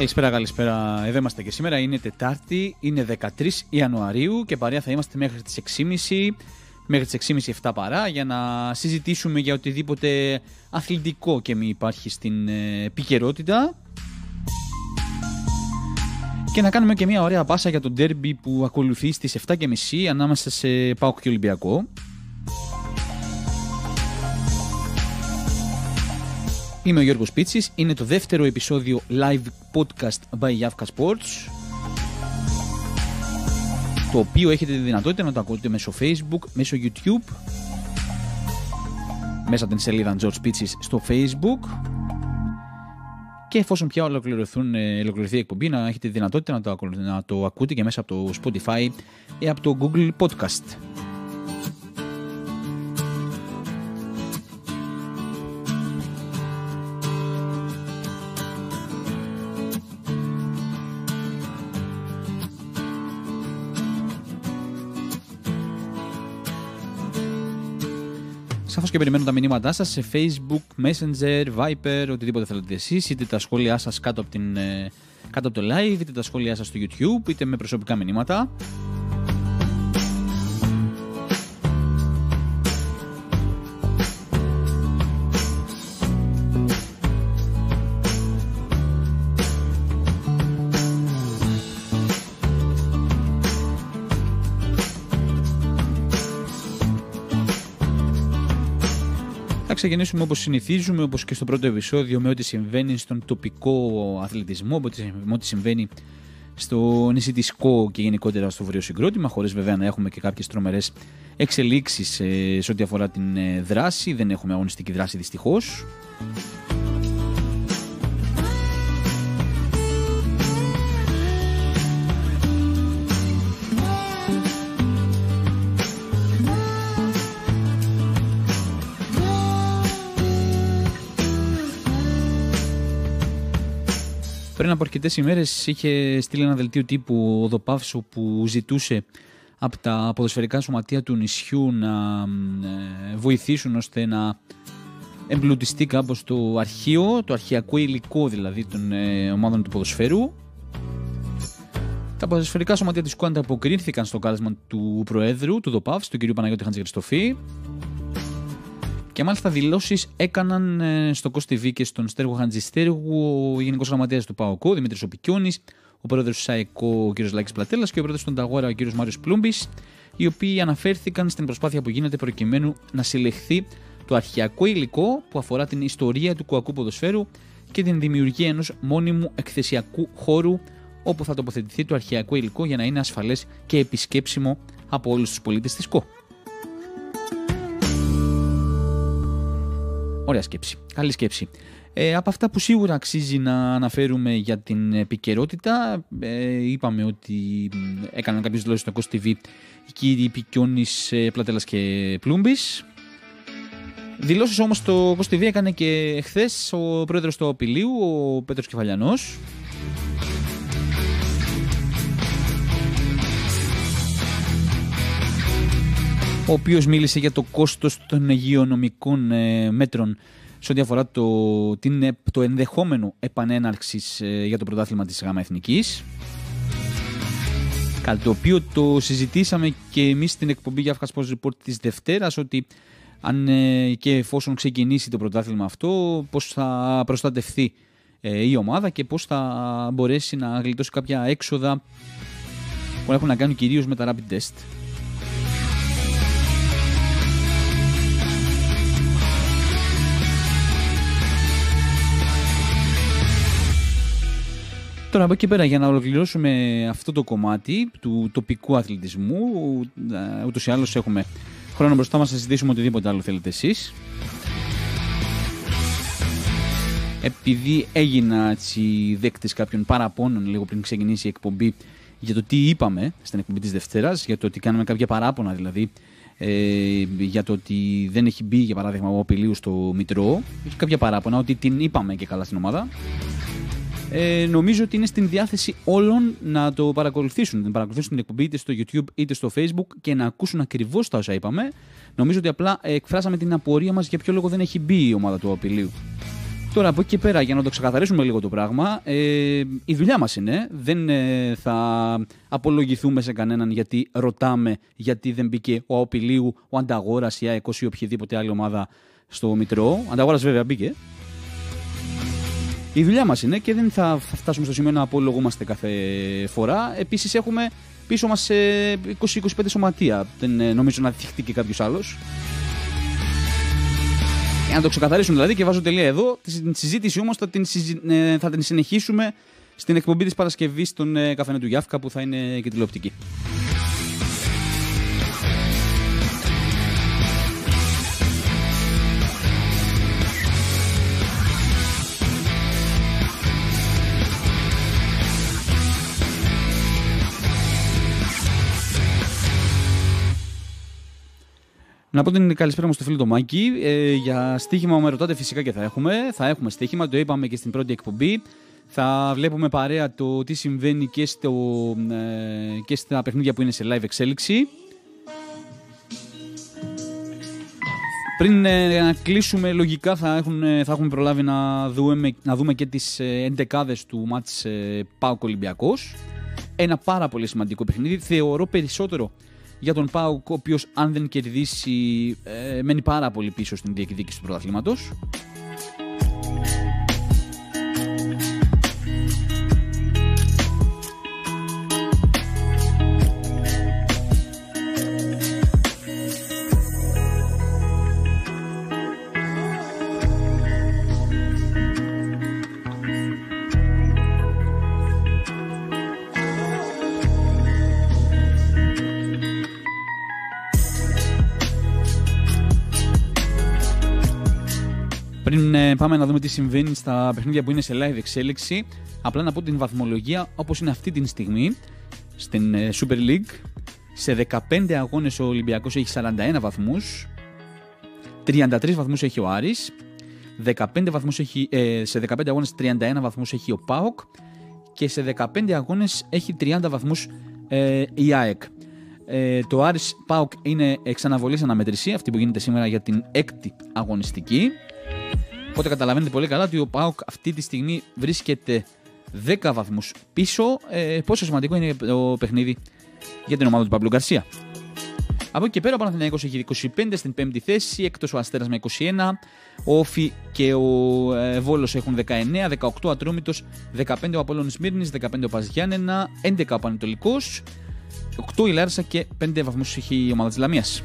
Καλησπέρα, καλησπέρα. Εδώ είμαστε και σήμερα. Είναι Τετάρτη, είναι 13 Ιανουαρίου και παρέα θα είμαστε μέχρι τις 6.30 μέχρι τις 6.30 7 παρά για να συζητήσουμε για οτιδήποτε αθλητικό και μη υπάρχει στην ε, επικαιρότητα και να κάνουμε και μια ωραία πάσα για το ντέρμπι που ακολουθεί στις 7.30 ανάμεσα σε ΠΑΟΚ και Ολυμπιακό. Είμαι ο Γιώργος Πίτσης, είναι το δεύτερο επεισόδιο live podcast by Yavka Sports το οποίο έχετε τη δυνατότητα να το ακούτε μέσω facebook, μέσω youtube μέσα από την σελίδα George Pitches στο facebook και εφόσον πια ολοκληρωθούν, ε, ολοκληρωθεί η εκπομπή να έχετε τη δυνατότητα να το, να το ακούτε και μέσα από το Spotify ή από το Google Podcast. Σαφώς και περιμένω τα μηνύματά σας σε Facebook, Messenger, Viper, οτιδήποτε θέλετε εσείς, είτε τα σχόλιά σας κάτω, από ε, κάτω από το live, είτε τα σχόλιά σας στο YouTube, είτε με προσωπικά μηνύματα. Ξεκινήσουμε όπως συνηθίζουμε, όπως και στο πρώτο επεισόδιο, με ό,τι συμβαίνει στον τοπικό αθλητισμό, με ό,τι συμβαίνει στο νησιτισκό και γενικότερα στο βορείο συγκρότημα, χωρίς βέβαια να έχουμε και κάποιες τρομερές εξελίξεις ε, σε ό,τι αφορά την ε, δράση. Δεν έχουμε αγωνιστική δράση δυστυχώς. Πριν από αρκετές ημέρες είχε στείλει ένα δελτίο τύπου ο Δοπάυσο που ζητούσε από τα ποδοσφαιρικά σωματεία του νησιού να ε, βοηθήσουν ώστε να εμπλουτιστεί κάπως το αρχείο, το αρχιακό υλικό δηλαδή των ε, ομάδων του ποδοσφαίρου. Τα ποδοσφαιρικά σωματεία της ΚΟΑΝΤΑ αποκρίνθηκαν στο κάλεσμα του Προέδρου, του ΔΟΠΑΒ, του κ. Παναγιώτη Χαντζηγριστοφή, και μάλιστα δηλώσεις έκαναν ε, στο Κώστη TV και στον Στέργο Χαντζιστέργου ο Γενικός Γραμματέας του ΠΑΟΚΟ, Δημήτρης Οπικιώνης, ο πρόεδρος του ΣΑΕΚΟ, ο κ. Λάκης Πλατέλας και ο πρόεδρος του Ταγόρα, ο κ. Μάριος Πλούμπης, οι οποίοι αναφέρθηκαν στην προσπάθεια που γίνεται προκειμένου να συλλεχθεί το αρχαιακό υλικό που αφορά την ιστορία του κουακού ποδοσφαίρου και την δημιουργία ενός μόνιμου εκθεσιακού χώρου όπου θα τοποθετηθεί το αρχαιακό υλικό για να είναι ασφαλές και επισκέψιμο από όλους τους πολίτες της ΚΟ. Ωραία σκέψη. Καλή σκέψη. Ε, από αυτά που σίγουρα αξίζει να αναφέρουμε για την επικαιρότητα, ε, είπαμε ότι έκαναν κάποιες δηλώσεις στο Coast TV οι κύριοι Πικιόνης, ε, Πλατέλας και Πλούμπης. Δηλώσεις όμως στο Coast TV έκανε και χθες ο πρόεδρος του Απειλίου, ο Πέτρος Κεφαλιανός, ο οποίος μίλησε για το κόστος των υγειονομικών ε, μέτρων σε ό,τι αφορά το, την, ε, το ενδεχόμενο επανέναρξης ε, για το πρωτάθλημα της ΓΑΜΑ Εθνικής. Κάτι το οποίο το συζητήσαμε και εμείς στην εκπομπή για Sports Report της Δευτέρας ότι αν και εφόσον ξεκινήσει το πρωτάθλημα αυτό πώς θα προστατευθεί η ομάδα και πώς θα μπορέσει να γλιτώσει κάποια έξοδα που έχουν να κάνουν κυρίως με τα rapid test. Τώρα από εκεί πέρα για να ολοκληρώσουμε αυτό το κομμάτι του τοπικού αθλητισμού, ε, ούτως ή άλλως έχουμε χρόνο μπροστά μας να συζητήσουμε οτιδήποτε άλλο θέλετε εσείς. Επειδή έγινα έτσι δέκτης κάποιων παραπώνων λίγο πριν ξεκινήσει η εκπομπή για το τι είπαμε στην εκπομπή της Δευτέρας, για το ότι κάναμε κάποια παράπονα δηλαδή ε, για το ότι δεν έχει μπει για παράδειγμα ο Απειλίου στο Μητρό, έχει κάποια παράπονα ότι την είπαμε και καλά στην ομάδα ε, νομίζω ότι είναι στην διάθεση όλων να το παρακολουθήσουν. Να παρακολουθήσουν την εκπομπή είτε στο YouTube είτε στο Facebook και να ακούσουν ακριβώς τα όσα είπαμε. Νομίζω ότι απλά εκφράσαμε την απορία μας για ποιο λόγο δεν έχει μπει η ομάδα του απειλίου. Τώρα από εκεί και πέρα, για να το ξεκαθαρίσουμε λίγο το πράγμα, ε, η δουλειά μας είναι. Δεν ε, θα απολογηθούμε σε κανέναν γιατί ρωτάμε γιατί δεν μπήκε ο Αοπηλίου, ο Ανταγόρας, η ΑΕΚ ή οποιαδήποτε άλλη ομάδα στο Μητρό. Ο Ανταγόρας βέβαια μπήκε. Η δουλειά μας είναι και δεν θα φτάσουμε στο σημείο να απολογούμαστε κάθε φορά. Επίσης έχουμε πίσω μας 20-25 σωματεία. Δεν ε, νομίζω να θυχτεί και κάποιος άλλος. Για να το ξεκαθαρίσουν δηλαδή και βάζω τελεία εδώ. Την συζήτηση όμως θα, την, ε, θα την συνεχίσουμε στην εκπομπή της Παρασκευής στον ε, καφενέ του Γιάφκα που θα είναι και τηλεοπτική. Να πω την καλησπέρα μου στο φίλο το Μάκη. Ε, για στοίχημα με ρωτάτε φυσικά και θα έχουμε. Θα έχουμε στοίχημα, το είπαμε και στην πρώτη εκπομπή. Θα βλέπουμε παρέα το τι συμβαίνει και, στο, ε, και στα παιχνίδια που είναι σε live εξέλιξη. Πριν ε, να κλείσουμε, λογικά θα, έχουν, ε, θα έχουμε προλάβει να δούμε, να δούμε και τις ε, του μάτς ε, Πάοκ Ολυμπιακός. Ένα πάρα πολύ σημαντικό παιχνίδι. Θεωρώ περισσότερο για τον Πάουκ, ο οποίος αν δεν κερδίσει, ε, μένει πάρα πολύ πίσω στην διεκδίκηση του πρωταθλήματος. Πριν ε, πάμε να δούμε τι συμβαίνει στα παιχνίδια που είναι σε live εξέλιξη, απλά να πω την βαθμολογία όπως είναι αυτή τη στιγμή στην ε, Super League. Σε 15 αγώνες ο Ολυμπιακός έχει 41 βαθμούς, 33 βαθμούς έχει ο Άρης, 15 βαθμούς έχει, ε, σε 15 αγώνες 31 βαθμούς έχει ο ΠΑΟΚ και σε 15 αγώνες έχει 30 βαθμούς ε, η ΑΕΚ. Ε, το Άρης ΠΑΟΚ είναι εξαναβολής αναμετρησία, αυτή που γίνεται σήμερα για την έκτη αγωνιστική. Οπότε καταλαβαίνετε πολύ καλά ότι ο ΠΑΟΚ αυτή τη στιγμή βρίσκεται 10 βαθμούς πίσω. Ε, πόσο σημαντικό είναι το παιχνίδι για την ομάδα του Παμπλου Γκαρσία. Από εκεί και πέρα ο Παναθηναϊκός έχει 25 στην 5η θέση, εκτός ο Αστέρας με 21, ο Όφη και ο ε, Βόλος έχουν 19, 18 ο Ατρόμητος, 15 ο Απόλλων Σμύρνης, 15 ο Παζιάννενα, 11 ο Πανετολικός, 8 η Λάρισα και 5 βαθμούς έχει η ομάδα της Λαμίας.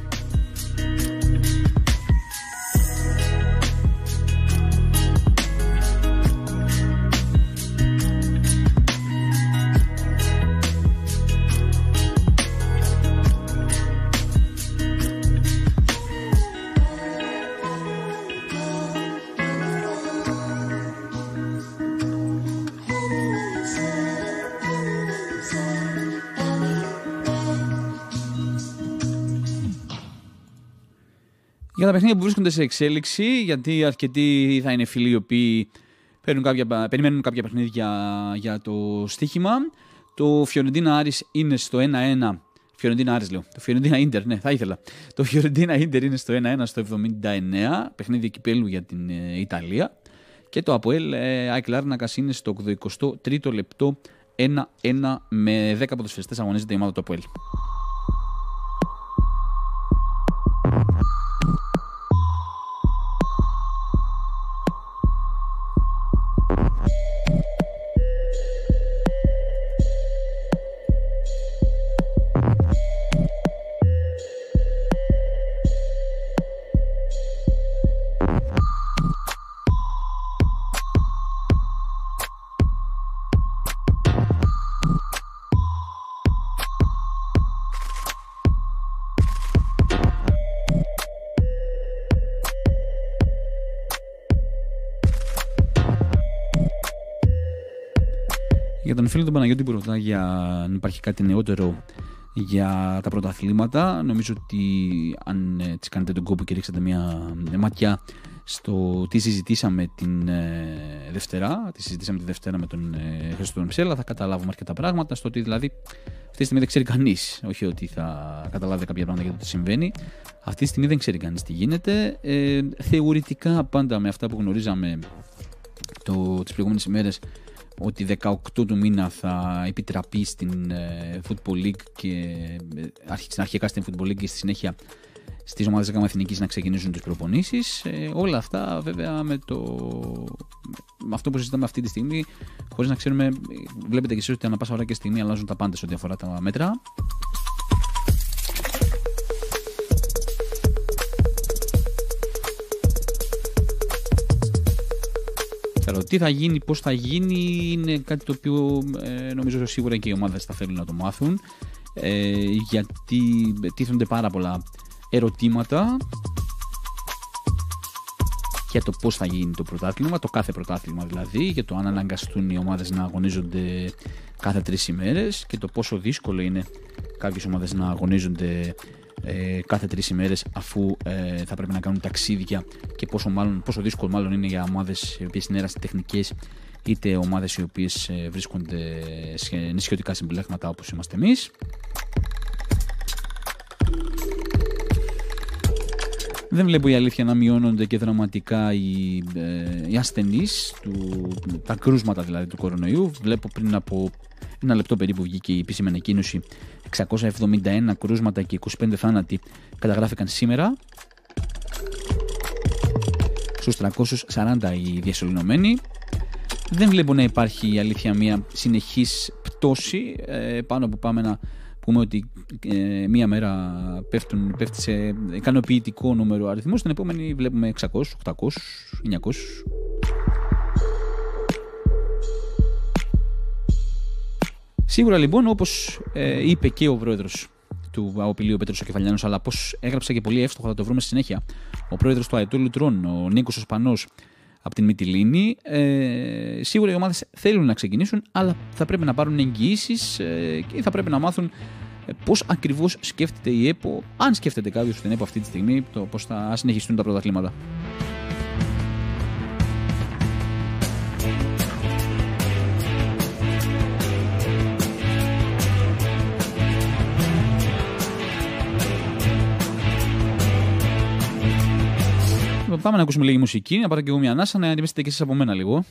Για τα παιχνίδια που βρίσκονται σε εξέλιξη, γιατί αρκετοί θα είναι φίλοι οι οποίοι κάποια, περιμένουν κάποια παιχνίδια για το στοίχημα. Το Φιωρεντίνα Άρης είναι στο 1-1. Φιωρεντίνα Άρης λέω. Το Φιωρεντίνα Ίντερ, ναι, θα ήθελα. Το Φιωρεντίνα Ίντερ είναι στο 1-1 στο 79. Παιχνίδι κυπέλου για την ε, Ιταλία. Και το Αποέλ ε, ΑΕΚ είναι στο 83ο λεπτό 1-1 με 10 ποδοσφαιριστές αγωνίζεται η ομάδα του Αποέλ. Φίλο τον Παναγιώτη που ρωτά για αν υπάρχει κάτι νεότερο για τα πρωταθλήματα. Νομίζω ότι αν έτσι κάνετε τον κόπο και ρίξετε μια ματιά στο τι συζητήσαμε την ε, Δευτέρα, τι συζητήσαμε τη Δευτέρα με τον ε, Χριστό τον Ψέλα, θα καταλάβουμε αρκετά πράγματα. Στο ότι δηλαδή αυτή τη στιγμή δεν ξέρει κανείς, όχι ότι θα καταλάβει κάποια πράγματα για το τι συμβαίνει. Αυτή τη στιγμή δεν ξέρει κανείς τι γίνεται. Ε, θεωρητικά πάντα με αυτά που γνωρίζαμε το, τις προηγούμενες ημέρες ότι 18 του μήνα θα επιτραπεί στην ε, Football League και ε, αρχικά στην Football League και στη συνέχεια στις ομάδες ΓΑΜΑ Εθνικής να ξεκινήσουν τις προπονήσεις. Ε, όλα αυτά βέβαια με, το, με αυτό που συζητάμε αυτή τη στιγμή χωρίς να ξέρουμε, βλέπετε και εσείς ότι ανά πάσα ώρα και στιγμή αλλάζουν τα πάντα σε ό,τι αφορά τα μέτρα. Ξέρω, τι θα γίνει, πώς θα γίνει είναι κάτι το οποίο ε, νομίζω σίγουρα και οι ομάδες θα θέλουν να το μάθουν. Ε, γιατί τίθενται πάρα πολλά ερωτήματα για το πώς θα γίνει το πρωτάθλημα, το κάθε πρωτάθλημα δηλαδή, για το αν αναγκαστούν οι ομάδες να αγωνίζονται κάθε τρεις ημέρες και το πόσο δύσκολο είναι κάποιες ομάδες να αγωνίζονται ε, κάθε τρεις ημέρες αφού ε, θα πρέπει να κάνουν ταξίδια και πόσο, μάλλον, πόσο δύσκολο μάλλον είναι για ομάδες οι οποίες είναι ερασιτεχνικές είτε ομάδες οι οποίες ε, βρίσκονται σε νησιωτικά συμπλέγματα όπως είμαστε εμείς. Δεν βλέπω η αλήθεια να μειώνονται και δραματικά οι, ε, οι ασθενείς, του, τα κρούσματα δηλαδή του κορονοϊού. Βλέπω πριν από ένα λεπτό περίπου βγήκε η επίσημη ανακοίνωση 671 κρούσματα και 25 θάνατοι καταγράφηκαν σήμερα. Στους 340 οι διασωληνωμένοι. Δεν βλέπω να υπάρχει η αλήθεια μια συνεχής πτώση ε, πάνω που πάμε να πούμε ότι ε, μία μέρα πέφτουν, πέφτει σε ικανοποιητικό νούμερο αριθμού, στην επόμενη βλέπουμε 600, 800, 900. Σίγουρα λοιπόν, όπως ε, είπε και ο πρόεδρος του Αοπηλίου Πέτρος ο Κεφαλιάνος, αλλά πώς έγραψε και πολύ εύστοχα, θα το βρούμε στη συνέχεια, ο πρόεδρος του Αετού Λουτρών, ο Νίκος Οσπανός, από την Μυτιλίνη. Ε, σίγουρα οι ομάδες θέλουν να ξεκινήσουν, αλλά θα πρέπει να πάρουν εγγυήσεις ε, και θα πρέπει να μάθουν ε, πώς ακριβώς σκέφτεται η ΕΠΟ, αν σκέφτεται κάποιος την ΕΠΟ αυτή τη στιγμή, το πώς θα συνεχιστούν τα πρωταθλήματα. Πάμε να ακούσουμε λίγη μουσική, να πάρω και εγώ μια ανάσα, να αντιμετωπίσετε και εσείς από μένα λίγο.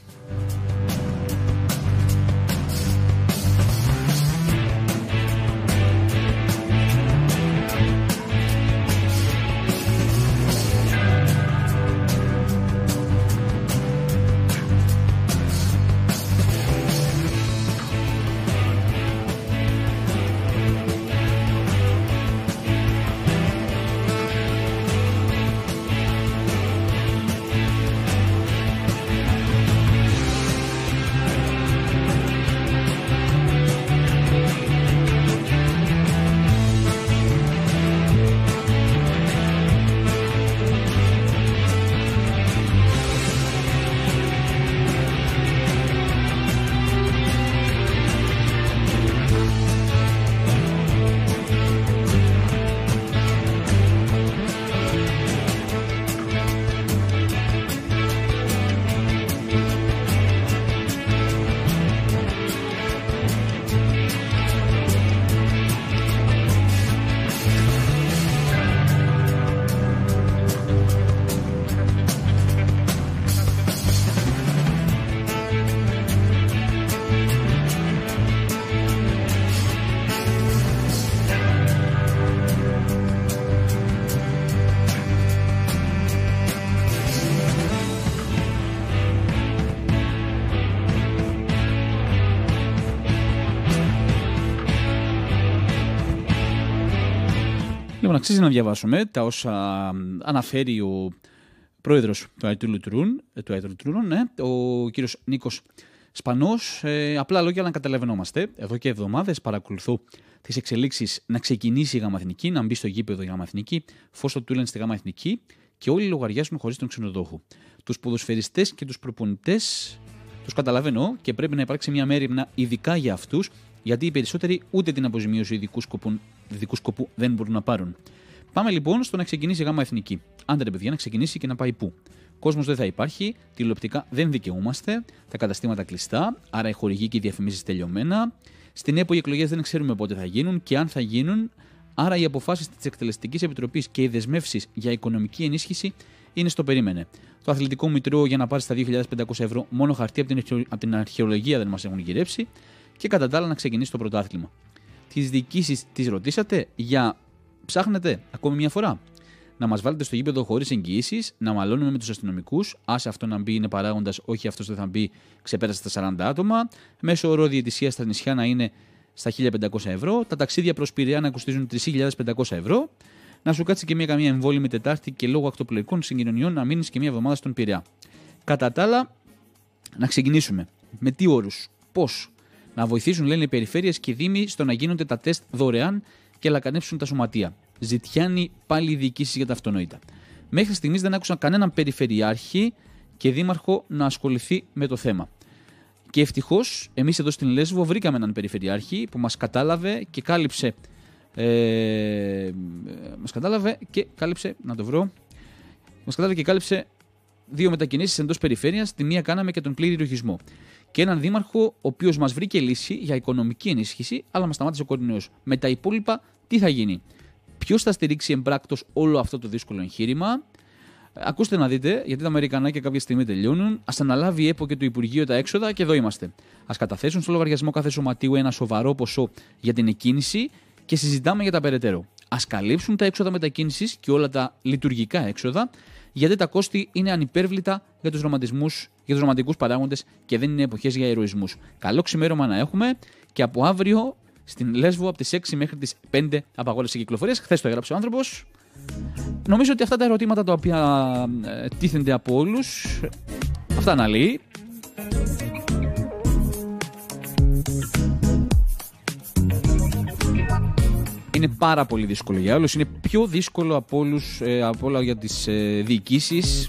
Αξίζει να διαβάσουμε τα όσα αναφέρει ο πρόεδρος του Αιτού Λουτρούν, ε, του ναι, ο κύριος Νίκος Σπανός. Ε, απλά λόγια να καταλαβαίνόμαστε. Εδώ και εβδομάδες παρακολουθώ τις εξελίξεις να ξεκινήσει η Γαμαθηνική, να μπει στο γήπεδο η Γαμαθηνική, φως το τούλεν στη Γαμαθηνική και όλοι λογαριάζουν χωρίς τον ξενοδόχο. Τους ποδοσφαιριστές και τους προπονητές τους καταλαβαίνω και πρέπει να υπάρξει μια μέρημνα ειδικά για αυτούς γιατί οι περισσότεροι ούτε την αποζημίωση ειδικού σκοπού, ειδικού σκοπού δεν μπορούν να πάρουν. Πάμε λοιπόν στο να ξεκινήσει η γάμα εθνική. Άντε ρε παιδιά, να ξεκινήσει και να πάει πού. Κόσμος δεν θα υπάρχει, τηλεοπτικά δεν δικαιούμαστε, τα καταστήματα κλειστά, άρα οι χορηγοί και οι διαφημίσεις τελειωμένα. Στην ΕΠΟ οι εκλογές δεν ξέρουμε πότε θα γίνουν και αν θα γίνουν, άρα οι αποφάσεις της Εκτελεστικής Επιτροπής και οι δεσμεύσεις για οικονομική ενίσχυση είναι στο περίμενε. Το αθλητικό μητρό για να πάρει τα 2.500 ευρώ μόνο χαρτί από την, από την αρχαιολογία δεν μας έχουν γυρέψει και κατά τα άλλα να ξεκινήσει το πρωτάθλημα. Τις διοικήσεις τις ρωτήσατε για ψάχνετε ακόμη μια φορά να μας βάλετε στο γήπεδο χωρίς εγγυήσεις, να μαλώνουμε με τους αστυνομικούς. Άσε αυτό να μπει είναι παράγοντας, όχι αυτός δεν θα μπει, ξεπέρασε τα 40 άτομα. Μέσω όρο διαιτησίας στα νησιά να είναι στα 1500 ευρώ. Τα ταξίδια προς Πειραιά να κοστίζουν 3.500 ευρώ. Να σου κάτσει και μια καμία εμβόλυμη Τετάρτη και λόγω ακτοπλοϊκών συγκοινωνιών να μείνεις και μια εβδομάδα στον Πειραιά. Κατά τα άλλα, να ξεκινήσουμε. Με τι όρους, πώς. Να βοηθήσουν, λένε οι περιφέρειες και οι Δήμοι, στο να γίνονται τα τεστ δωρεάν και λακανέψουν τα σωματεία ζητιάνει πάλι οι διοικήσεις για τα αυτονόητα. Μέχρι στιγμής δεν άκουσα κανέναν περιφερειάρχη και δήμαρχο να ασχοληθεί με το θέμα. Και ευτυχώς, εμείς εδώ στην Λέσβο βρήκαμε έναν περιφερειάρχη που μας κατάλαβε και κάλυψε. Ε, μας κατάλαβε και κάλυψε, να το βρω, μας κατάλαβε και κάλυψε δύο μετακινήσεις εντός περιφέρειας. Τη μία κάναμε και τον πλήρη ρογισμό. Και έναν δήμαρχο, ο οποίος μας βρήκε λύση για οικονομική ενίσχυση, αλλά μας σταμάτησε ο κοριναίο. Με τα υπόλοιπα, τι θα γίνει; Ποιος θα στηρίξει εμπράκτος όλο αυτό το δύσκολο εγχείρημα; Ακούστε να δείτε, γιατί τα Αμερικανάκια κάποια στιγμή τελειώνουν. Α αναλάβει η ΕΠΟ και το Υπουργείο τα έξοδα και εδώ είμαστε. Α καταθέσουν στο λογαριασμό κάθε σωματείου ένα σοβαρό ποσό για την εκκίνηση και συζητάμε για τα περαιτέρω. Α καλύψουν τα έξοδα μετακίνησης και όλα τα λειτουργικά έξοδα, γιατί τα κόστη είναι ανυπέρβλητα για τους για τους ρομαντικούς παράγοντες και δεν είναι εποχές για ηρωισμούς. Καλό ξημέρωμα να έχουμε και από αύριο στην Λέσβο από τις 6 μέχρι τις 5 απαγόρευση κυκλοφορίας. Χθες το έγραψε ο άνθρωπος. Νομίζω ότι αυτά τα ερωτήματα τα οποία ε, τίθενται από όλους. Αυτά να λέει. Είναι πάρα πολύ δύσκολο για όλους. Είναι πιο δύσκολο από, όλους, ε, από όλα για τις ε, διοικήσεις.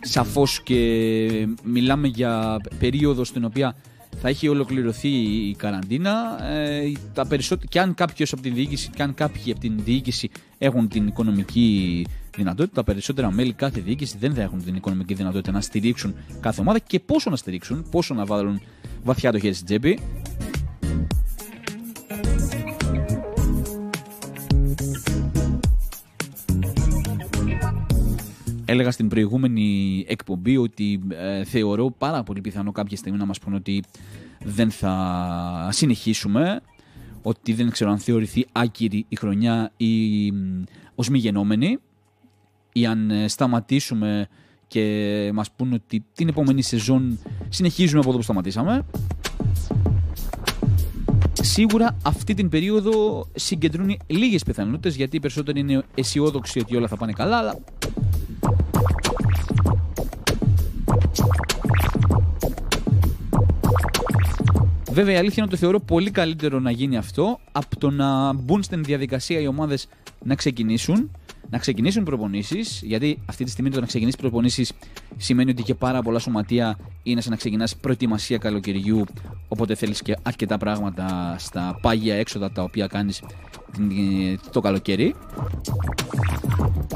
Σαφώς και μιλάμε για περίοδο στην οποία θα έχει ολοκληρωθεί η καραντίνα. Ε, τα και αν κάποιος από την διοίκηση, και αν κάποιοι από την διοίκηση έχουν την οικονομική δυνατότητα, τα περισσότερα μέλη κάθε διοίκηση δεν θα έχουν την οικονομική δυνατότητα να στηρίξουν κάθε ομάδα και πόσο να στηρίξουν, πόσο να βάλουν βαθιά το χέρι στην τσέπη. Έλεγα στην προηγούμενη εκπομπή ότι ε, θεωρώ πάρα πολύ πιθανό κάποια στιγμή να μας πούνε ότι δεν θα συνεχίσουμε, ότι δεν ξέρω αν θεωρηθεί άκυρη η χρονιά ή ως μη γενόμενη ή αν ε, σταματήσουμε και μας πούνε ότι την επόμενη σεζόν συνεχίζουμε από εδώ που σταματήσαμε. Σίγουρα αυτή την περίοδο συγκεντρώνει λίγες πιθανότητες γιατί οι περισσότεροι είναι αισιόδοξοι ότι όλα θα πάνε καλά αλλά Βέβαια η αλήθεια είναι ότι θεωρώ πολύ καλύτερο να γίνει αυτό από το να μπουν στην διαδικασία οι ομάδες να ξεκινήσουν. Να ξεκινήσουν προπονήσεις, γιατί αυτή τη στιγμή το να ξεκινήσεις προπονήσεις σημαίνει ότι και πάρα πολλά σωματεία είναι σαν να ξεκινάς προετοιμασία καλοκαιριού. Οπότε θέλεις και αρκετά πράγματα στα πάγια έξοδα τα οποία κάνεις το καλοκαίρι.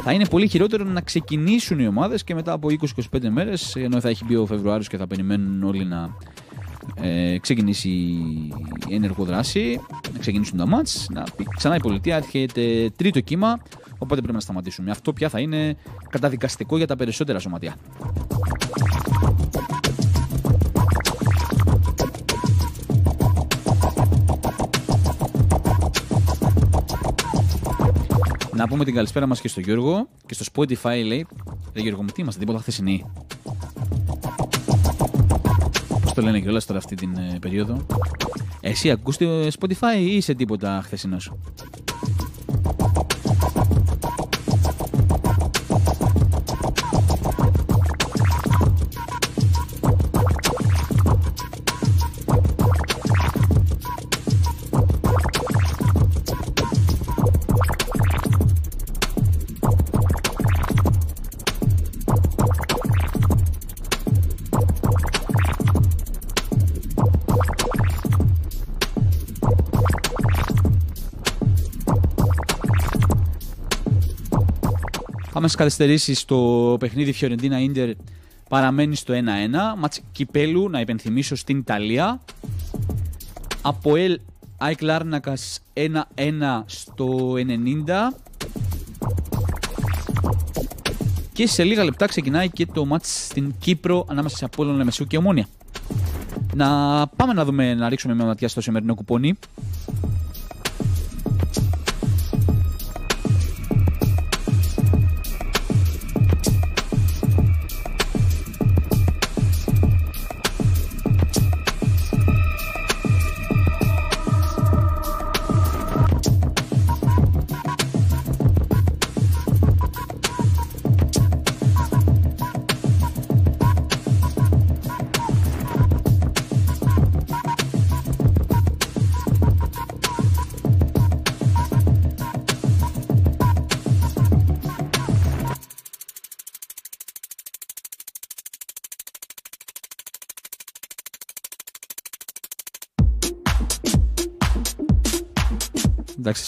Θα είναι πολύ χειρότερο να ξεκινήσουν οι ομάδες και μετά από 20-25 μέρες, ενώ θα έχει μπει ο Φεβρουάριος και θα περιμένουν όλοι να ε, ξεκινήσει η ενεργοδράση, να ξεκινήσουν τα μάτς, να πει ξανά η πολιτεία, έρχεται τρίτο κύμα, οπότε πρέπει να σταματήσουμε. Αυτό πια θα είναι καταδικαστικό για τα περισσότερα σωματεία. Να πούμε την καλησπέρα μας και στο Γιώργο και στο Spotify λέει Ρε Γιώργο μου τι είμαστε τίποτα χθεσινή το λένε κιόλας τώρα αυτή την ε, περίοδο. Εσύ ακούς το Spotify ή είσαι τίποτα χθεσινός; Πάμε στι καθυστερήσει στο παιχνίδι Φιωρεντίνα Ίντερ παραμένει στο 1-1. Μάτς κυπέλου, να υπενθυμίσω, στην Ιταλία. Από Ελ Άικ Λάρνακας 1-1 στο 90. Και σε λίγα λεπτά ξεκινάει και το μάτς στην Κύπρο ανάμεσα σε Απόλλων Λεμεσού και Ομόνια. Να πάμε να δούμε, να ρίξουμε μια ματιά στο σημερινό κουπόνι.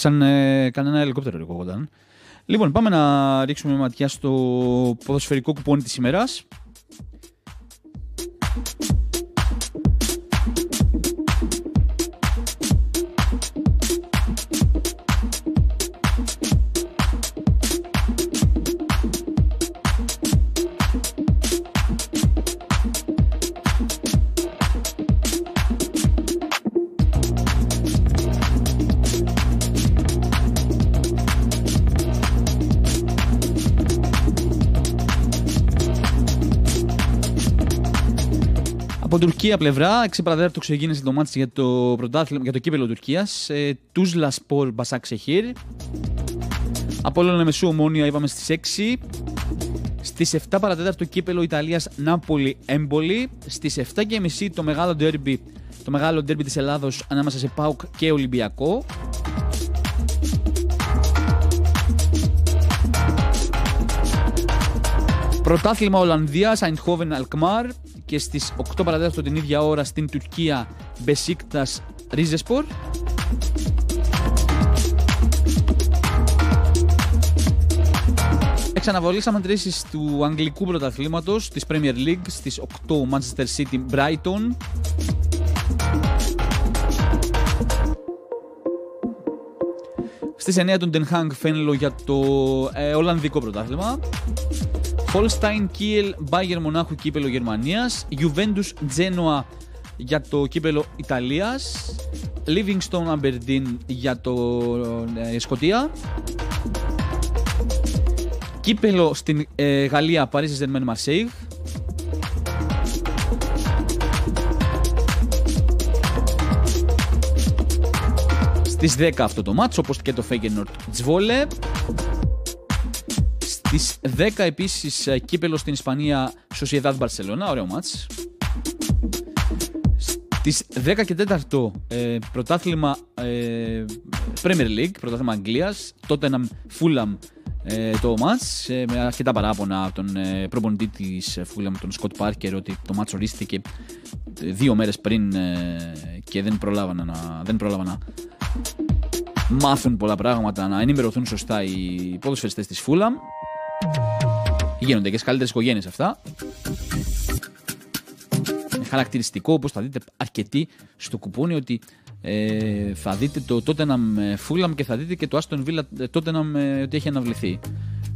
Σαν ε, κανένα ελικόπτερο λεγόταν. Λοιπόν, πάμε να ρίξουμε ματιά στο ποδοσφαιρικό κουπόνι της ημέρας. Τουρκία πλευρά, 6 παραδέρτο ξεκίνησε το μάτι για το, για το κύπελο Τουρκίας. Ε, Τούσλας Σπορ Μπασάκ Σεχίρ. Από όλο μεσού ομόνια είπαμε στις 6. Στις 7 παρατέταρτο κύπελο Ιταλίας Νάπολη Έμπολη. Στις 7 και μισή το μεγάλο ντέρμπι το μεγάλο ντέρμπι της Ελλάδος ανάμεσα σε ΠΑΟΚ και Ολυμπιακό. Πρωτάθλημα Ολλανδίας, Eindhoven Αλκμάρ και στις 8 παραδεύτερο την ίδια ώρα στην Τουρκία Μπεσίκτας Ρίζεσπορ. Εξαναβολή αμαντρήσεις του Αγγλικού Πρωταθλήματος της Premier League στις 8 Manchester City Brighton. Στις 9 τον Den Haag Φένλο για το ε, Ολλανδικό Πρωτάθλημα. Holstein Kiel Bayern Μονάχου κύπελο Γερμανίας, Juventus Genoa για το κύπελο Ιταλίας, Livingston Aberdeen για το ε, Σκοτία, κύπελο στην ε, Γαλλία Paris Saint-Germain Marseille, Στις 10 αυτό το μάτσο, όπως και το Feyenoord Zwolle. Στις 10 επίσης ε, κύπελο στην Ισπανία Sociedad Barcelona, ωραίο μάτς. Στις 10 και 4 ε, πρωτάθλημα ε, Premier League, πρωτάθλημα Αγγλίας, Tottenham Fulham ε, το μάτς ε, με αρκετά παράπονα από τον ε, προπονητή της Fulham, τον Scott Parker, ότι το μάτς ορίστηκε δύο μέρες πριν και δεν προλάβανα να, δεν πρόλαβα να μάθουν πολλά πράγματα, να ενημερωθούν σωστά οι ποδοσφαιριστές της Fulham. Γίνονται και στι καλύτερες οικογένειες αυτά. Είναι χαρακτηριστικό, όπως θα δείτε αρκετοί στο κουπόνι, ότι ε, θα δείτε το Tottenham ε, Fulham και θα δείτε και το Aston Villa ε, Tottenham ε, ότι έχει αναβληθεί.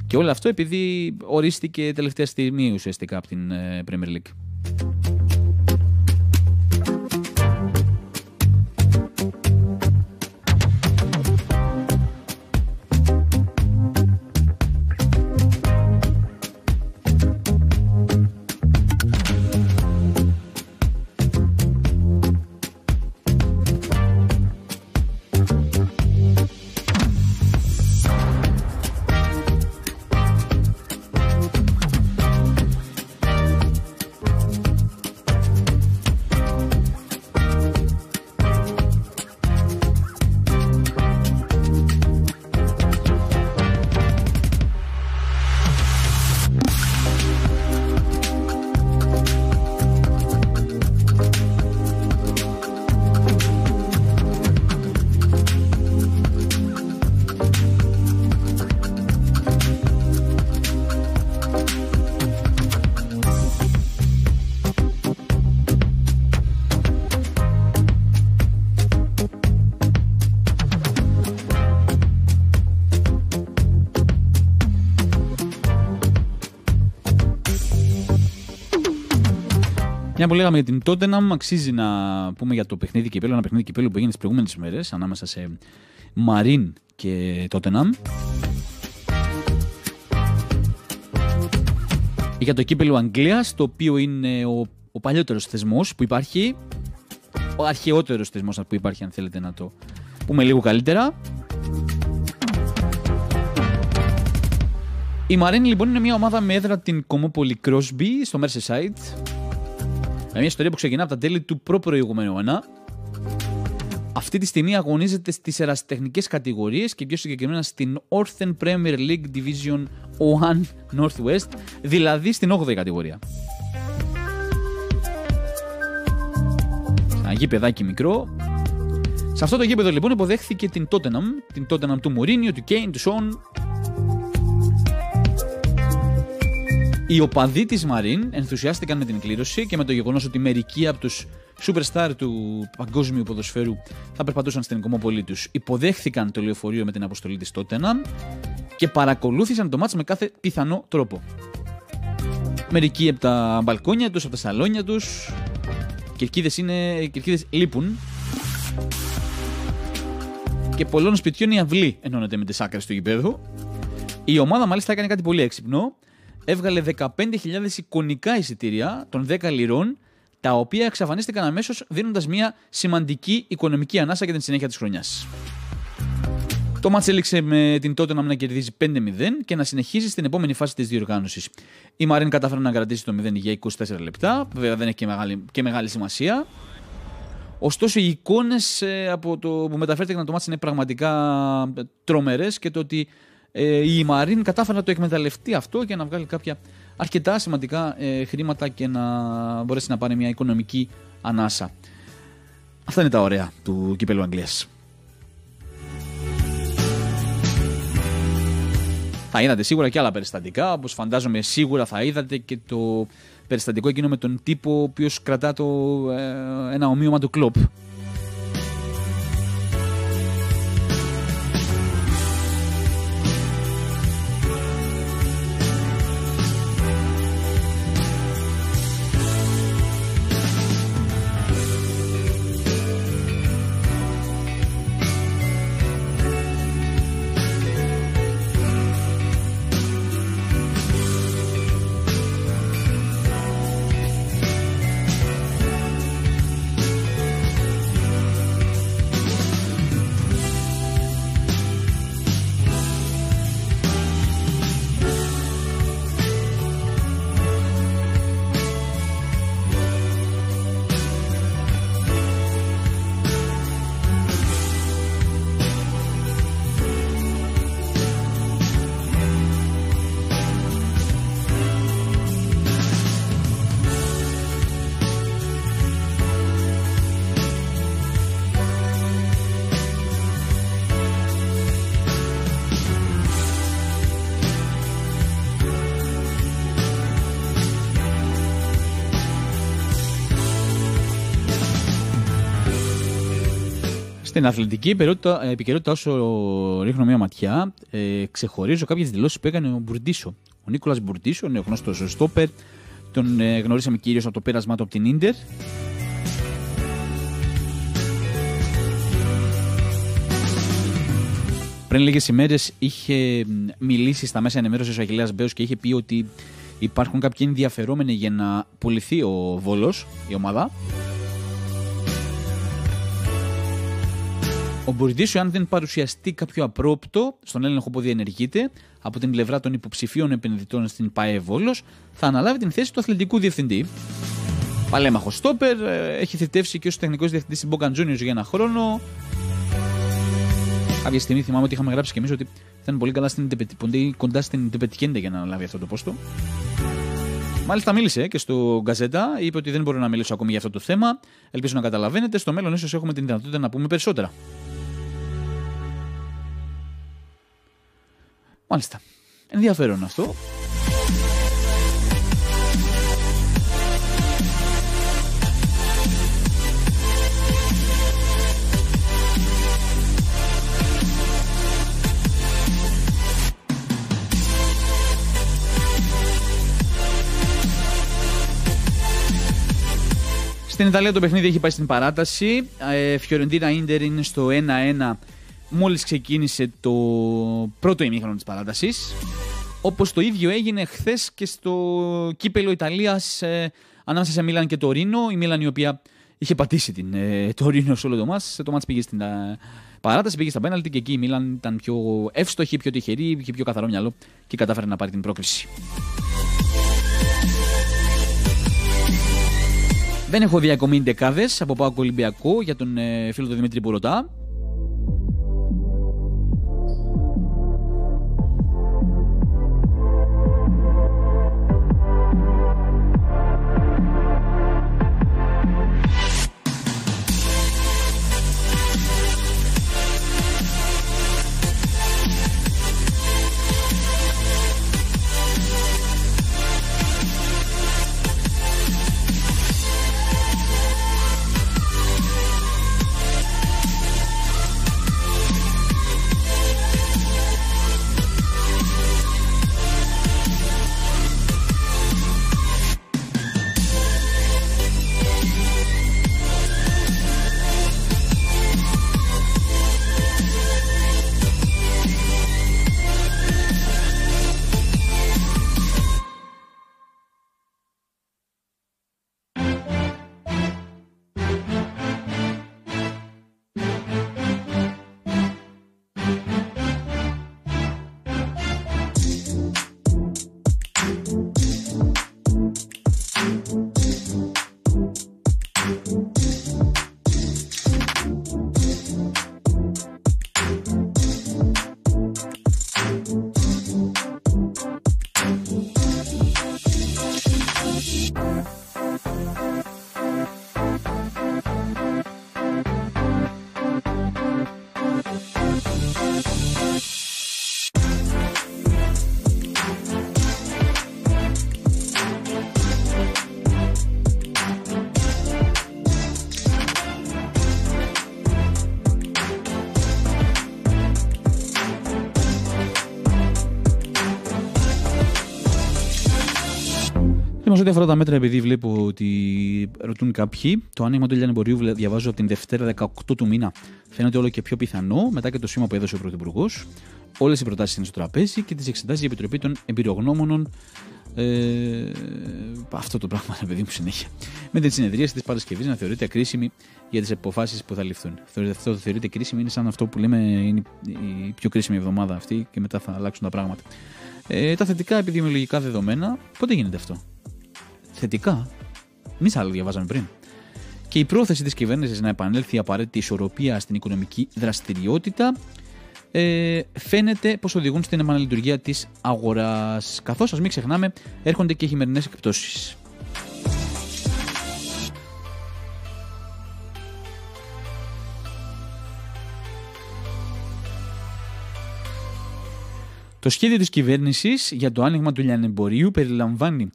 Και όλο αυτό επειδή ορίστηκε τελευταία στιγμή ουσιαστικά από την ε, Premier League. Μια που λέγαμε για την Tottenham, αξίζει να πούμε για το παιχνίδι κυπέλου, ένα παιχνίδι κυπέλου που έγινε τις προηγούμενες μέρες ανάμεσα σε Μαρίν και Tottenham. Για το κύπελο Αγγλίας, το οποίο είναι ο, ο παλιότερος θεσμός που υπάρχει, ο αρχαιότερος θεσμός που υπάρχει αν θέλετε να το πούμε λίγο καλύτερα. Η Μαρίνη λοιπόν είναι μια ομάδα με έδρα την Κομόπολη Crosby στο Merseyside. Με μια ιστορία που ξεκινά από τα τέλη του προ-προηγούμενου αιώνα. Αυτή τη στιγμή αγωνίζεται στις ερασιτεχνικές κατηγορίες και πιο συγκεκριμένα στην Orthen Premier League Division 1 Northwest, δηλαδή στην 8η κατηγορία. Ένα γήπεδάκι μικρό. Σε αυτό το γήπεδο λοιπόν υποδέχθηκε την Tottenham, την Tottenham του Μουρίνιο, του Κέιν, του Σον, Οι οπαδοί της Μαρίν ενθουσιάστηκαν με την κλήρωση και με το γεγονός ότι μερικοί από τους superstar του παγκόσμιου ποδοσφαίρου θα περπατούσαν στην Κομόπολη τους. Υποδέχθηκαν το λεωφορείο με την αποστολή της Τότεναμ και παρακολούθησαν το μάτς με κάθε πιθανό τρόπο. Μερικοί από τα μπαλκόνια τους, από τα σαλόνια τους. Κερκίδες είναι. Κερκίδες λείπουν. Και πολλών σπιτιών η αυλή ενώνεται με τις άκρες του γηπέδου. Η ομάδα μάλιστα έκανε κάτι πολύ έξυπνο έβγαλε 15.000 εικονικά εισιτήρια των 10 λιρών, τα οποία εξαφανίστηκαν αμέσως δίνοντας μια σημαντική οικονομική ανάσα για την συνέχεια της χρονιάς. Το μάτς έληξε με την τότε να κερδίζει 5-0 και να συνεχίζει στην επόμενη φάση της διοργάνωσης. Η Μαρίν κατάφερε να κρατήσει το 0 για 24 λεπτά, βέβαια δεν έχει και μεγάλη, και μεγάλη σημασία. Ωστόσο, οι εικόνες ε, που μεταφέρθηκαν το μάτς είναι πραγματικά ε, τρομερές και το ότι ε, η Μαρίν κατάφερε να το εκμεταλλευτεί αυτό και να βγάλει κάποια αρκετά σημαντικά ε, χρήματα και να μπορέσει να πάρει μια οικονομική ανάσα. Αυτά είναι τα ωραία του κυπέλου Αγγλίας. Θα είδατε σίγουρα και άλλα περιστατικά, όπως φαντάζομαι σίγουρα θα είδατε και το περιστατικό εκείνο με τον τύπο ο οποίος κρατά το, ε, ένα ομοίωμα του κλόπ Στην αθλητική επικαιρότητα, όσο ρίχνω μια ματιά, ε, ξεχωρίζω κάποιες δηλώσεις που έκανε ο Μπουρντίσο. Ο Νίκολας Μπουρντίσο, είναι ο γνωστός στόπερ. Τον ε, γνωρίσαμε κυρίως από το πέρασμά του από την ντερ. Πριν λίγες ημέρες είχε μιλήσει στα μέσα ενημέρωσης ο Αγγελέας Μπέος και είχε πει ότι υπάρχουν κάποιοι ενδιαφερόμενοι για να πουληθεί ο Βόλος, η ομάδα. Ο Μποριδίσιο, αν δεν παρουσιαστεί κάποιο απρόπτο στον έλεγχο που διενεργείται από την πλευρά των υποψηφίων επενδυτών στην ΠαΕ Βόλος, θα αναλάβει την θέση του αθλητικού διευθυντή. Παλέμαχο Στόπερ, ε, έχει θητεύσει και ως τεχνικός διευθυντής στην Μπόκαν για ένα χρόνο. Κάποια στιγμή θυμάμαι ότι είχαμε γράψει και εμείς ότι θα είναι πολύ καλά στην, κοντά στην Τεπετικέντε για να αναλάβει αυτό το πόστο. Μάλιστα μίλησε και στο Γκαζέτα, είπε ότι δεν μπορώ να μιλήσω ακόμη για αυτό το θέμα. Ελπίζω να καταλαβαίνετε. Στο μέλλον ίσως έχουμε την δυνατότητα να πούμε περισσότερα. Μάλιστα. Ενδιαφέρον αυτό. Στην Ιταλία το παιχνίδι έχει πάει στην παράταση. Ε, Φιωρεντίνα Ίντερ είναι στο 1-1 μόλις ξεκίνησε το πρώτο ημίχρονο της παράτασης. Όπως το ίδιο έγινε χθες και στο κύπελο Ιταλίας ε, ανάμεσα σε Μίλαν και το Ρήνο. Η Μίλαν η οποία είχε πατήσει την, ε, το Ρήνο σε όλο το μάτς. Το μάτς πήγε στην ε, παράταση, πήγε στα πέναλτι και εκεί η Μίλαν ήταν πιο εύστοχη, πιο τυχερή, είχε πιο καθαρό μυαλό και κατάφερε να πάρει την πρόκριση. Δεν έχω δει ακόμη δεκάδες από Πάο Ολυμπιακό για τον ε, φίλο του Δημήτρη Μπουρωτά. Λοιπόν, σε ό,τι αφορά τα μέτρα, επειδή βλέπω ότι ρωτούν κάποιοι, το άνοιγμα του εμπορίου διαβάζω από την Δευτέρα 18 του μήνα φαίνεται όλο και πιο πιθανό μετά και το σήμα που έδωσε ο Πρωθυπουργός. Όλες οι προτάσεις είναι στο τραπέζι και τις εξετάζει η Επιτροπή των Εμπειρογνώμονων. Ε, αυτό το πράγμα, παιδί μου, συνέχεια. Με την συνεδρίαση της Παρασκευής να θεωρείται κρίσιμη για τις αποφάσεις που θα ληφθούν. Αυτό το θεωρείται κρίσιμη, είναι σαν αυτό που λέμε είναι η πιο κρίσιμη εβδομάδα αυτή και μετά θα αλλάξουν τα πράγματα. Ε, τα θετικά επιδημιολογικά δεδομένα, πότε γίνεται αυτό; Θετικά. Εμείς άλλα διαβάζαμε πριν. Και η πρόθεση της κυβέρνησης να επανέλθει η απαραίτητη ισορροπία στην οικονομική δραστηριότητα ε, φαίνεται πως οδηγούν στην επαναλειτουργία της αγοράς. Καθώς, ας μην ξεχνάμε, έρχονται και χειμερινές εκπτώσεις. Το σχέδιο της κυβέρνησης για το άνοιγμα του λιανεμπορίου περιλαμβάνει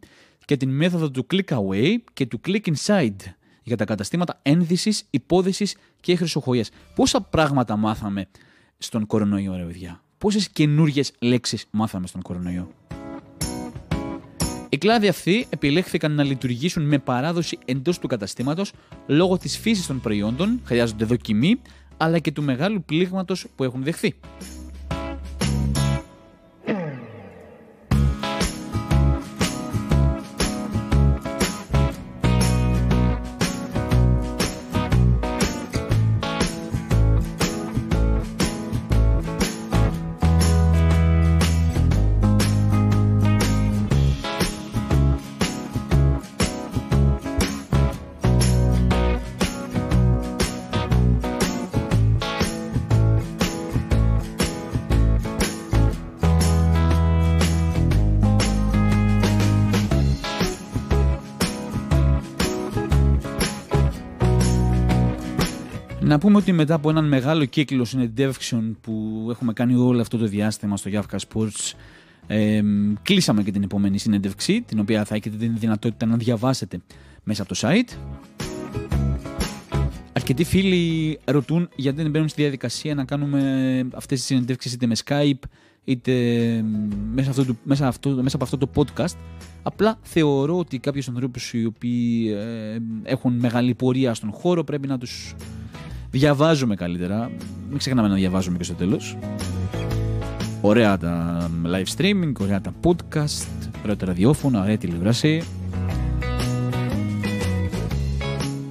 και την μέθοδο του click away και του click inside για τα καταστήματα ένδυσης, υπόδεσης και χρυσοχοίας. Πόσα πράγματα μάθαμε στον κορονοϊό, ρε παιδιά; Πόσες καινούργιες λέξεις μάθαμε στον κορονοϊό; Οι κλάδοι αυτοί επιλέχθηκαν να λειτουργήσουν με παράδοση εντός του καταστήματος λόγω της φύσης των προϊόντων, χρειάζονται δοκιμή, αλλά και του μεγάλου πλήγματος που έχουν δεχθεί. Πούμε ότι μετά από έναν μεγάλο κύκλο συνεντεύξεων που έχουμε κάνει όλο αυτό το διάστημα στο Γιάφκα Sports, ε, κλείσαμε και την επόμενη συνέντευξη, την οποία θα έχετε την δυνατότητα να διαβάσετε μέσα από το site. Αρκετοί φίλοι ρωτούν γιατί δεν μπαίνουν στη διαδικασία να κάνουμε αυτές τις συνεντεύξεις είτε με Skype είτε μέσα, αυτό, μέσα, αυτό, μέσα από αυτό το podcast. Απλά θεωρώ ότι κάποιους ανθρώπους οι οποίοι ε, έχουν μεγάλη πορεία στον χώρο πρέπει να τους διαβάζουμε καλύτερα. Μην ξεχνάμε να διαβάζουμε και στο τέλος. Ωραία τα live streaming, ωραία τα podcast, ωραία τα ραδιόφωνα, ωραία τηλεόραση.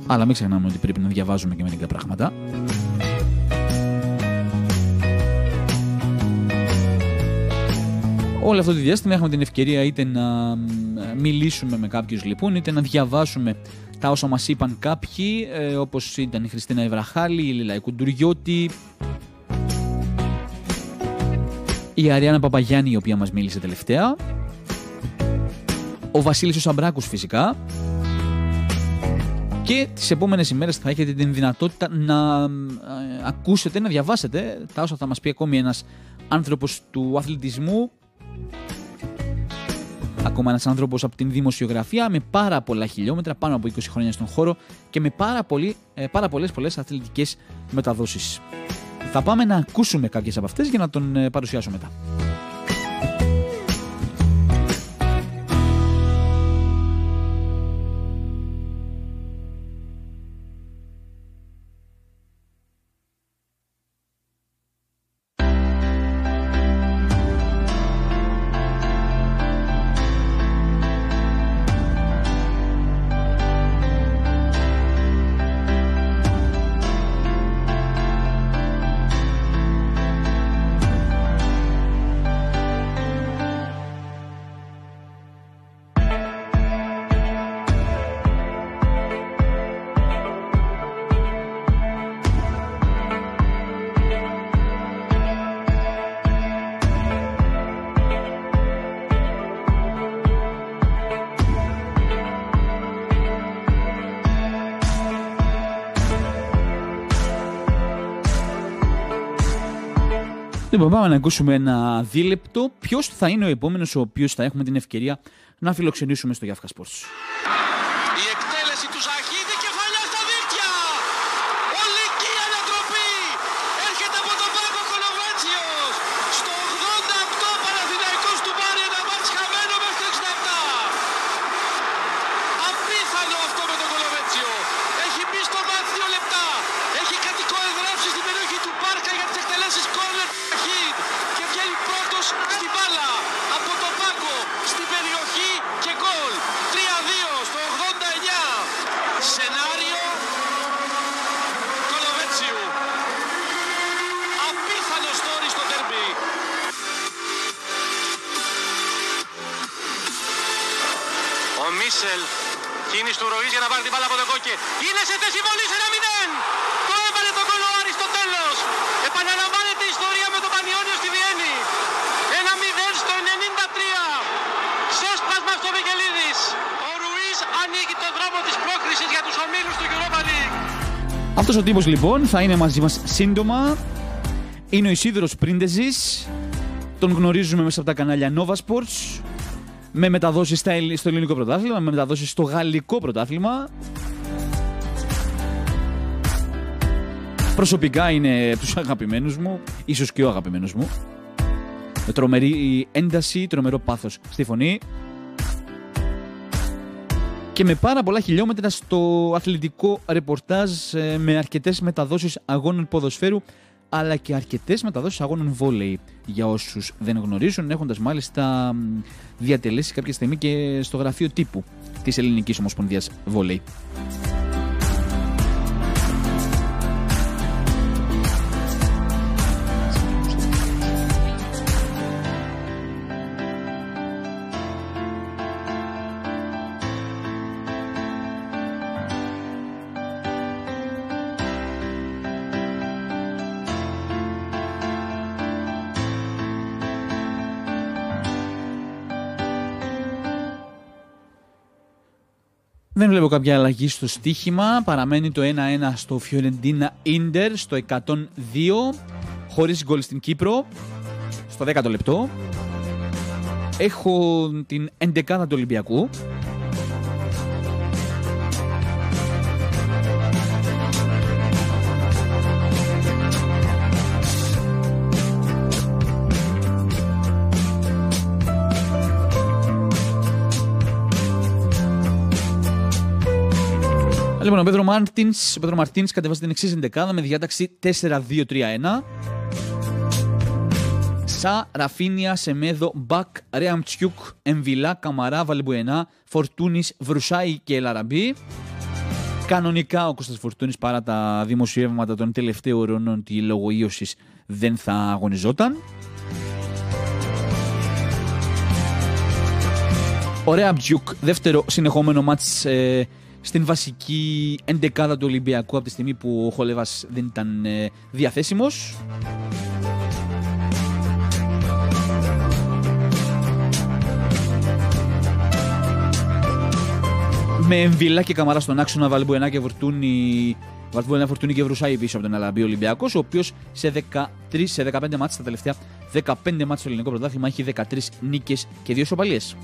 Αλλά μην ξεχνάμε ότι πρέπει να διαβάζουμε και μερικά πράγματα. Όλο αυτό το διάστημα έχουμε την ευκαιρία είτε να μιλήσουμε με κάποιους λοιπόν, είτε να διαβάσουμε τα όσα μας είπαν κάποιοι, ε, όπως ήταν η Χριστίνα Ευραχάλη, η Λιλαϊκού Κουντουριώτη, η Αριάννα Παπαγιάννη η οποία μας μίλησε τελευταία, ο Βασίλης ο Σαμπράκους φυσικά, και τις επόμενες ημέρες θα έχετε την δυνατότητα να ε, ακούσετε, να διαβάσετε τα όσα θα μας πει ακόμη ένας άνθρωπος του αθλητισμού Ακόμα ένας άνθρωπος από την δημοσιογραφία με πάρα πολλά χιλιόμετρα, πάνω από 20 χρόνια στον χώρο και με πάρα, πολύ, ε, πάρα πολλές, πολλές αθλητικές μεταδόσεις. Θα πάμε να ακούσουμε κάποιες από αυτές για να τον ε, παρουσιάσω μετά. Λοιπόν, πάμε να ακούσουμε ένα δίλεπτο. Ποιος θα είναι ο επόμενος ο οποίος θα έχουμε την ευκαιρία να φιλοξενήσουμε στο Γιάφκα Sports. Ο τύπος λοιπόν θα είναι μαζί μας σύντομα. Είναι ο Ισίδωρος Πρίντεζης. Τον γνωρίζουμε μέσα από τα κανάλια Nova Sports με μεταδόσεις στο ελληνικό πρωτάθλημα, με μεταδόσεις στο γαλλικό πρωτάθλημα. Προσωπικά είναι από τους αγαπημένους μου, ίσως και ο αγαπημένος μου. Με τρομερή ένταση, τρομερό πάθος στη φωνή. Και με πάρα πολλά χιλιόμετρα στο αθλητικό ρεπορτάζ ε, με αρκετές μεταδόσεις αγώνων ποδοσφαίρου αλλά και αρκετές μεταδόσεις αγώνων βόλεϊ για όσους δεν γνωρίζουν, έχοντας μάλιστα διατελέσει κάποια στιγμή και στο γραφείο τύπου της Ελληνικής Ομοσπονδίας Βόλεϊ. Δεν βλέπω κάποια αλλαγή στο στοίχημα. Παραμένει το 1-1 στο Fiorentina Inter στο 102. Χωρίς γκολ στην Κύπρο. Στο 10ο λεπτό. Έχω την 11 του Ολυμπιακού. Λοιπόν, ο Πέδρο Μάρτινς ο Πέδρο Μαρτίνς κατεβάζει την εξής εντεκάδα με διάταξη 4-2-3-1. Σα, Ραφίνια, Σεμέδο, Μπα, Ρέαμπτσιουκ, Εμβιλά, Καμαρά, Βαλμπουενά, Φορτούνης, Βρουσάι και Ελ Αραμπί. Κανονικά ο Κώστας Φορτούνης παρά τα δημοσιεύματα των τελευταίων ώρων ότι λόγω ίωσης δεν θα αγωνιζόταν. Ωραία Μπτζιουκ, δεύτερο συνεχόμενο μάτς ε, στην βασική εντεκάδα του Ολυμπιακού από τη στιγμή που ο Χολέβας δεν ήταν ε, διαθέσιμος. Με εμβυλά και καμαρά στον άξονα Βαλμπουενά και Φορτούνη Βαλμπουενά Φορτούνη και Βρουσάη πίσω από τον Αλαμπή Ολυμπιακός, ο οποίος σε, 13, σε 15 μάτια στα τελευταία 15 μάτια στο ελληνικό πρωτάθλημα έχει 13 νίκες και 2 σοπαλίες.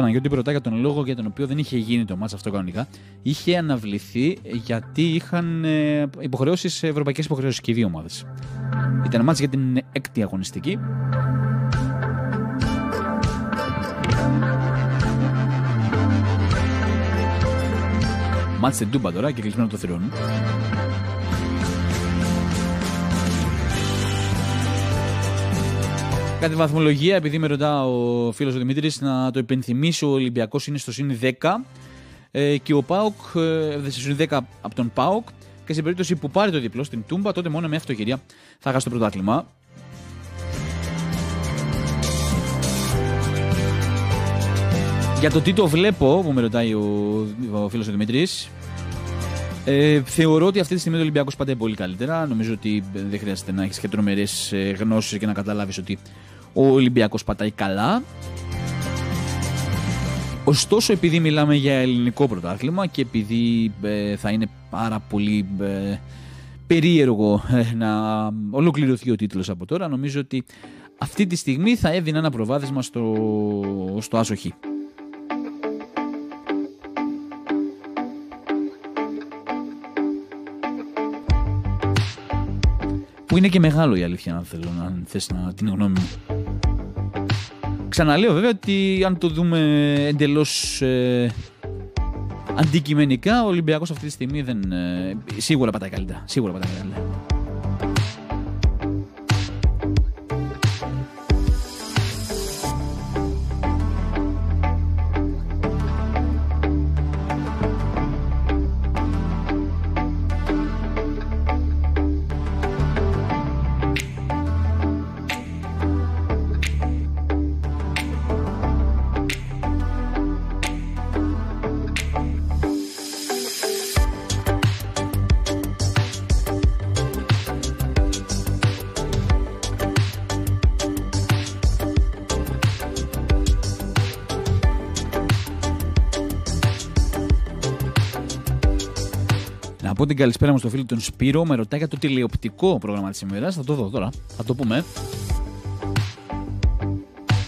Παναγιώτη ρωτάει για τον λόγο για τον οποίο δεν είχε γίνει το μάτς αυτό κανονικά. Είχε αναβληθεί γιατί είχαν ε, υποχρεώσεις, ευρωπαϊκές υποχρεώσεις και οι δύο ομάδες. Ήταν μάτς για την έκτη αγωνιστική. Μάτς στην Τούμπα τώρα και κλεισμένο το θηρόν. Κάτι βαθμολογία, επειδή με ρωτά ο φίλος ο Δημήτρης, να το υπενθυμίσω: ο Ολυμπιακός είναι στο συν 10 ε, και ο Πάοκ, ε, στο συν 10 από τον Πάοκ. Και σε περίπτωση που πάρει το διπλό στην Τούμπα, τότε μόνο με αυτοκαιρία θα χάσει το πρωτάθλημα. Για το τι το βλέπω, που με ρωτάει ο, ο φίλος ο Δημήτρης, ε, θεωρώ ότι αυτή τη στιγμή ο Ολυμπιακός πατάει πολύ καλύτερα. Νομίζω ότι δεν χρειάζεται να έχεις και τρομερές ε, γνώσεις και να καταλάβεις ότι ο Ολυμπιακός πατάει καλά. Ωστόσο, επειδή μιλάμε για ελληνικό πρωτάθλημα και επειδή ε, θα είναι πάρα πολύ ε, περίεργο ε, να ολοκληρωθεί ο τίτλος από τώρα, νομίζω ότι αυτή τη στιγμή θα έδινε ένα προβάδισμα στο, στο Άσοχη. Που είναι και μεγάλο η αλήθεια, αν θέλω να θες να την γνώμη μου. Ξαναλέω βέβαια ότι αν το δούμε εντελώς ε, αντικειμενικά, ο Ολυμπιακός αυτή τη στιγμή δεν, ε, σίγουρα πατάει καλύτερα. Σίγουρα πατάει καλύτερα. Καλησπέρα μου στο φίλο τον Σπύρο. Με ρωτάει για το τηλεοπτικό πρόγραμμα της ημέρας. Θα το δω τώρα. Θα το πούμε.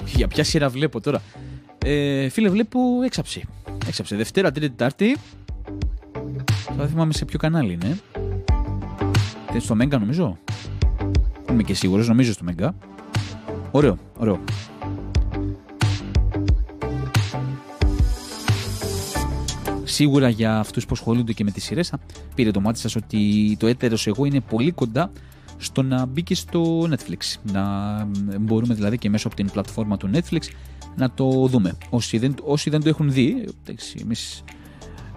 Για ποια σειρά βλέπω τώρα. Ε, φίλε, βλέπω έξαψη. Έξαψη. Δευτέρα, Τρίτη, Τετάρτη. Θα θυμάμαι σε ποιο κανάλι είναι. Είναι στο Μέγκα, νομίζω. Είμαι και σίγουρος, νομίζω στο Μέγκα. Ωραίο, ωραίο. Σίγουρα για αυτούς που ασχολούνται και με τις σειρές, πήρε το μάτι σας ότι το έτερος εγώ είναι πολύ κοντά στο να μπει και στο Netflix. Να μπορούμε δηλαδή και μέσω από την πλατφόρμα του Netflix να το δούμε. Όσοι δεν, όσοι δεν το έχουν δει, εμείς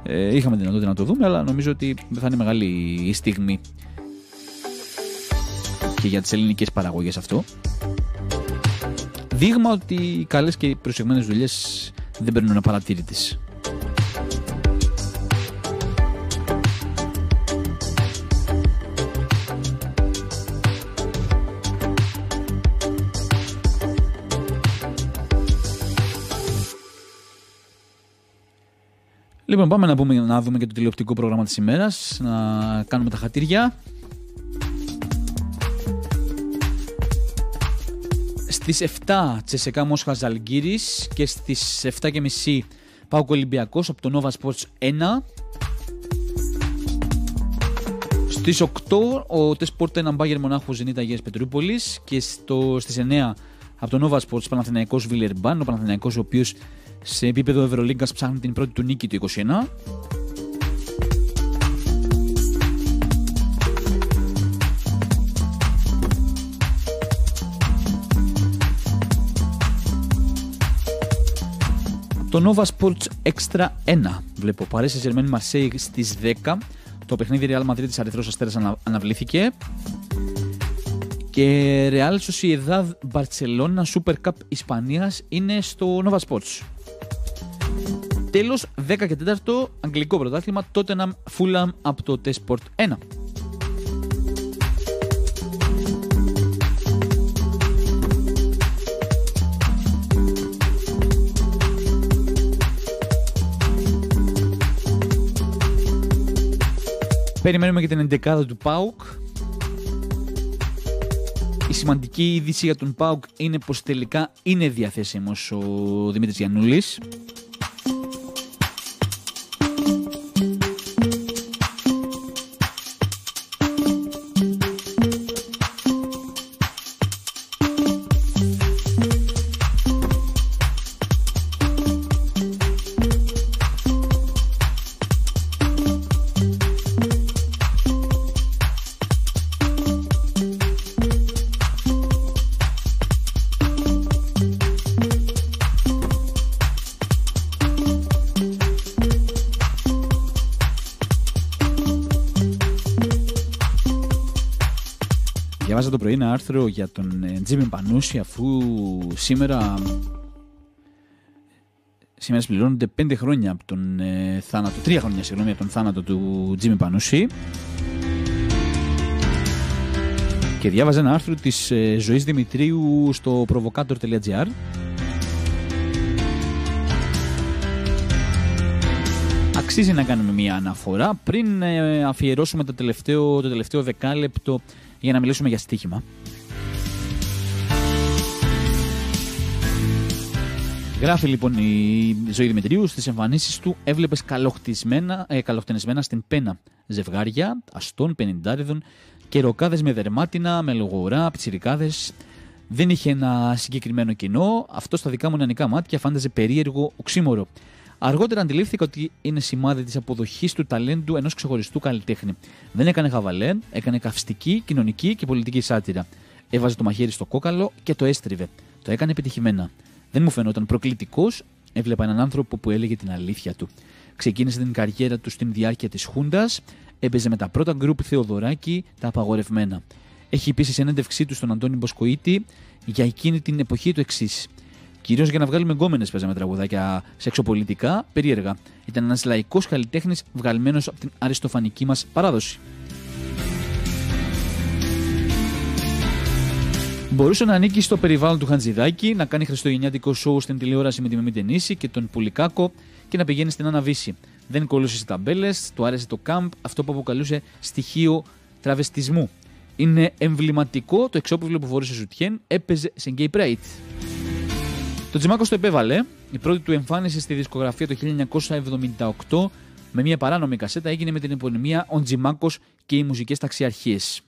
ε, είχαμε δυνατότητα να το δούμε, αλλά νομίζω ότι θα είναι μεγάλη η στιγμή και για τις ελληνικές παραγωγές αυτό. Δείγμα ότι οι καλές και προσεγμένες δουλειές δεν παίρνουν απαρατήρητες. Λοιπόν, πάμε να, πούμε, να δούμε και το τηλεοπτικό πρόγραμμα της ημέρας, να κάνουμε τα χατήρια. Στις 7 Τσεσεκά Μόσχα Ζαλγκύρης και στις 7.30 Πάουκ Ολυμπιακός από το Nova Sports 1. Στις 8 ο Τεσπόρτ 1 Μπάγκερ Μονάχου Ζενίτα Αγίας Πετρούπολης και στο, στις 9 από το Nova Sports Παναθηναϊκός Βιλερμπάν, ο Παναθηναϊκός ο οποίος σε επίπεδο Ευρωλίγκας ψάχνει την πρώτη του νίκη του 21. Το Nova Sports Extra 1 βλέπω. Παρέσει Ζερμένη Μαρσέη στις 10. Το παιχνίδι Real Madrid της Αριθρός Αστέρας αναβλήθηκε. Και Real Sociedad Barcelona Super Cup Ισπανίας είναι στο Nova Sports. Τέλος, 10 και 4 αγγλικό πρωτάθλημα, Tottenham Fulham από το T-Sport 1. Περιμένουμε και την 11 του ΠΑΟΚ. Η σημαντική είδηση για τον ΠΑΟΚ είναι πως τελικά είναι διαθέσιμος ο Δημήτρης Γιαννούλης. Άρθρο για τον ε, Τζίμι Πανούση αφού σήμερα σήμερα συμπληρώνονται 5 χρόνια από τον ε, θάνατο, 3 χρόνια συγγνώμη από τον θάνατο του Τζίμι Πανούση και διάβαζα ένα άρθρο της ε, Ζωής Δημητρίου στο provocator.gr Αξίζει να κάνουμε μια αναφορά πριν ε, αφιερώσουμε το τελευταίο, το τελευταίο δεκάλεπτο για να μιλήσουμε για στοίχημα. Γράφει λοιπόν η Ζωή Δημητρίου στις εμφανίσεις του έβλεπες ε, καλοχτενισμένα στην πένα ζευγάρια, αστών, πενιντάριδων και ροκάδε με δερμάτινα, με λογορά, πιτσιρικάδες. Δεν είχε ένα συγκεκριμένο κοινό. Αυτό στα δικά μου νεανικά μάτια φάνταζε περίεργο οξύμορο. Αργότερα αντιλήφθηκα ότι είναι σημάδι της αποδοχής του ταλέντου ενός ξεχωριστού καλλιτέχνη. Δεν έκανε χαβαλέ, έκανε καυστική, κοινωνική και πολιτική σάτυρα. Έβαζε το μαχαίρι στο κόκαλο και το έστριβε. Το έκανε επιτυχημένα. Δεν μου φαινόταν προκλητικός, έβλεπα έναν άνθρωπο που έλεγε την αλήθεια του. Ξεκίνησε την καριέρα του στην διάρκεια της Χούντας, έπαιζε με τα πρώτα γκρουπ Θεοδωράκη, τα απαγορευμένα. Έχει επίσης συνέντευξή του στον Αντώνη Μποσκοίτη για εκείνη την εποχή του εξής. Κυρίως για να βγάλουμε γκόμενες παίζαμε τραγουδάκια σεξοπολιτικά, περίεργα. Ήταν ένας λαϊκός καλλιτέχνης βγαλμένος από την αριστοφανική μας παράδοση. Μπορούσε να ανήκει στο περιβάλλον του Χαντζηδάκη, να κάνει χριστουγεννιάτικο σοου στην τηλεόραση με τη Μεμή Τενίση και τον Πουλικάκο και να πηγαίνει στην Αναβίση. Δεν κολούσε στις ταμπέλες, του άρεσε το κάμπ, αυτό που αποκαλούσε στοιχείο τραβεστισμού. Είναι εμβληματικό το εξώπιβλο που φορούσε Ζουτιέν, έπαιζε σε gay pride. Το Τζιμάκο το επέβαλε. Η πρώτη του εμφάνιση στη δισκογραφία το 1978 με μια παράνομη κασέτα έγινε με την επωνυμία Ο Τζιμάκος και οι μουσικές ταξιαρχίες.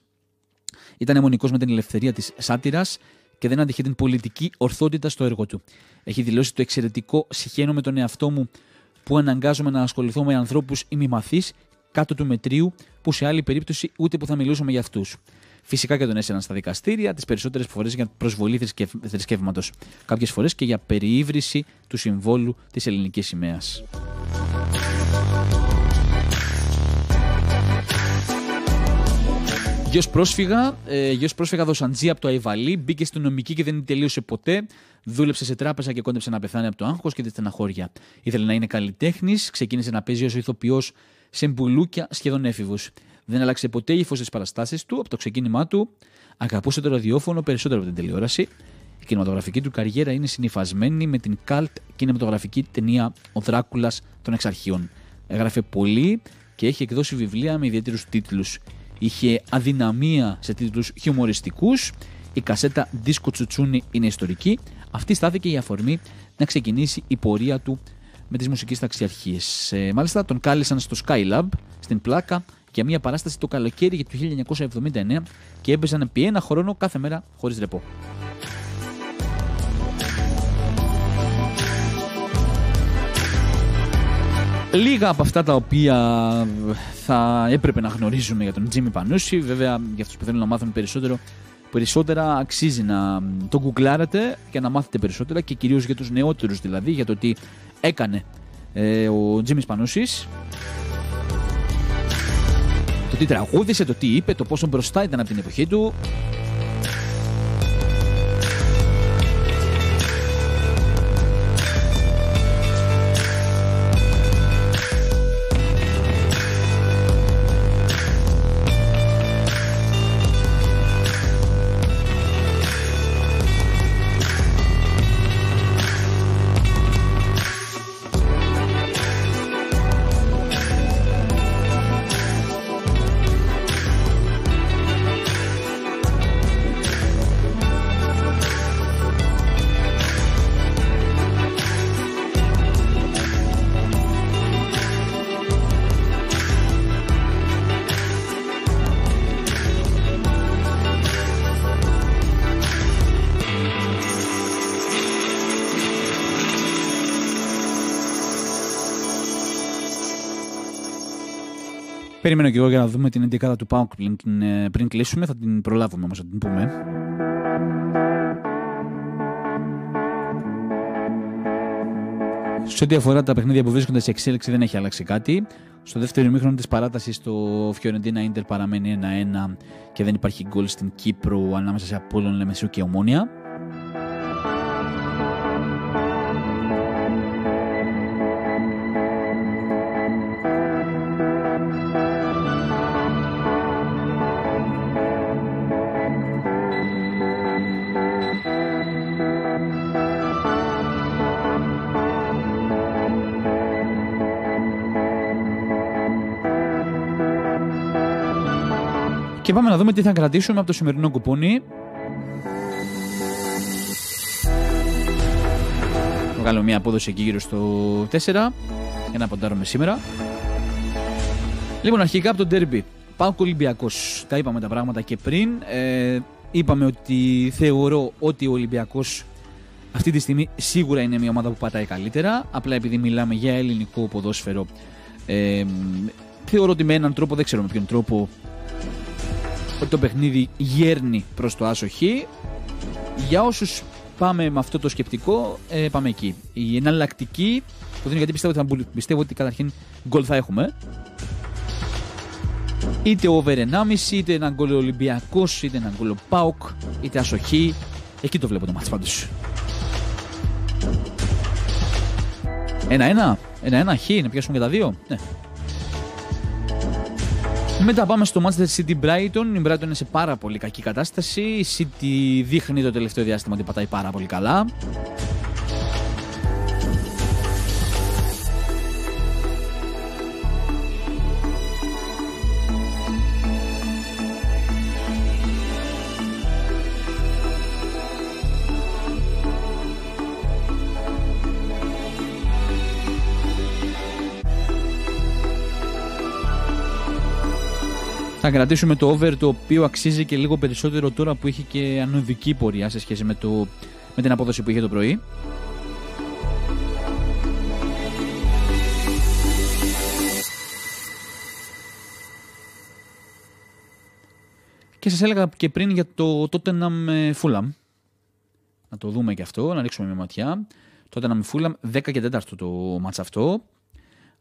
Ήταν αιμονικό με την ελευθερία της σάτυρας και δεν αντιχεί την πολιτική ορθότητα στο έργο του. Έχει δηλώσει το εξαιρετικό συχαίνω με τον εαυτό μου που αναγκάζομαι να ασχοληθώ με ανθρώπους ημιμαθείς κάτω του μετρίου που σε άλλη περίπτωση ούτε που θα μιλούσαμε για αυτούς. Φυσικά και τον έσαιραν στα δικαστήρια, τις περισσότερες φορές για προσβολή θρησκεύματος. Κάποιες φορές και για περιήβρηση του συμβόλου της ελληνικής σημαίας. Γιος πρόσφυγα, ε, γιος πρόσφυγα δοσαντζή από το Αϊβαλή, μπήκε στην νομική και δεν τελείωσε ποτέ. Δούλεψε σε τράπεζα και κόντεψε να πεθάνει από το άγχος και τη στεναχώρια. Ήθελε να είναι καλλιτέχνης, ξεκίνησε να παίζει ως ηθοποιός σε μπουλούκια σχεδόν έφηβου. Δεν άλλαξε ποτέ ύφο στι παραστάσει του από το ξεκίνημά του. Αγαπούσε το ραδιόφωνο περισσότερο από την τηλεόραση. Η κινηματογραφική του καριέρα είναι συνυφασμένη με την καλτ κινηματογραφική ταινία Ο Δράκουλας των Εξαρχείων. Έγραφε πολύ και έχει εκδώσει βιβλία με ιδιαίτερους τίτλους. Είχε αδυναμία σε τίτλους χιουμοριστικούς. Η κασέτα Disco Τσουτσούνι είναι ιστορική. Αυτή στάθηκε η αφορμή να ξεκινήσει η πορεία του με τις μουσικές ταξιαρχίες. Ε, μάλιστα, τον κάλεσαν στο Skylab, στην πλάκα, για μια παράσταση το καλοκαίρι για το 1979 και έπαιζαν επί ένα χρόνο κάθε μέρα χωρίς ρεπό. Λίγα από αυτά τα οποία θα έπρεπε να γνωρίζουμε για τον Τζίμι Πανούση, βέβαια για αυτούς που θέλουν να μάθουν περισσότερο, περισσότερα αξίζει να το γκουγκλάρετε και να μάθετε περισσότερα και κυρίως για τους νεότερους δηλαδή, για το τι έκανε ε, ο Τζίμις Πανούσης. Το τι τραγούδισε, το τι είπε, το πόσο μπροστά ήταν από την εποχή του Περιμένω και εγώ για να δούμε την 11 του Πάουκ πριν, ε, πριν κλείσουμε. Θα την προλάβουμε όμως να την πούμε. Σε ό,τι αφορά τα παιχνίδια που βρίσκονται σε εξέλιξη δεν έχει αλλάξει κάτι. Στο δεύτερο ημίχρονο της παράτασης το Φιωρεντίνα Ίντερ παραμένει 1-1 και δεν υπάρχει γκολ στην Κύπρο ανάμεσα σε Απόλλων Λεμεσού και Ομόνια. Πάμε να δούμε τι θα κρατήσουμε από το σημερινό κουπούνι. Βγάλω μια απόδοση εκεί γύρω στο 4 για να ποντάρουμε σήμερα. Λοιπόν, αρχικά από το ντέρμπι. Πάω Ολυμπιακός. Τα είπαμε τα πράγματα και πριν. Ε, είπαμε ότι θεωρώ ότι ο Ολυμπιακός αυτή τη στιγμή σίγουρα είναι μια ομάδα που πατάει καλύτερα. Απλά επειδή μιλάμε για ελληνικό ποδόσφαιρο, ε, θεωρώ ότι με έναν τρόπο, δεν ξέρω με ποιον τρόπο, ότι το παιχνίδι γέρνει προς το άσο χ. Για όσους πάμε με αυτό το σκεπτικό, ε, πάμε εκεί. Η εναλλακτική, που δίνω γιατί πιστεύω ότι, θα, πιστεύω ότι καταρχήν γκολ θα έχουμε. Είτε over 1,5, είτε ένα γκολ Ολυμπιακός, είτε ένα γκολ Πάοκ, είτε ασοχή. Εκεί το βλέπω το μάτι πάντως. Ένα-ένα, ένα-ένα χ, να πιάσουμε και τα δύο. Ναι, μετά πάμε στο Manchester City Brighton. Η Brighton είναι σε πάρα πολύ κακή κατάσταση. Η City δείχνει το τελευταίο διάστημα ότι πατάει πάρα πολύ καλά. Θα κρατήσουμε το over το οποίο αξίζει και λίγο περισσότερο τώρα που έχει και ανωδική πορεία σε σχέση με, το, με την απόδοση που είχε το πρωί. Και Και σας έλεγα και πριν για το Tottenham Fulham. Να το δούμε και αυτό, να ρίξουμε μια ματιά. Tottenham Fulham, 10 και 4 το μάτς αυτό.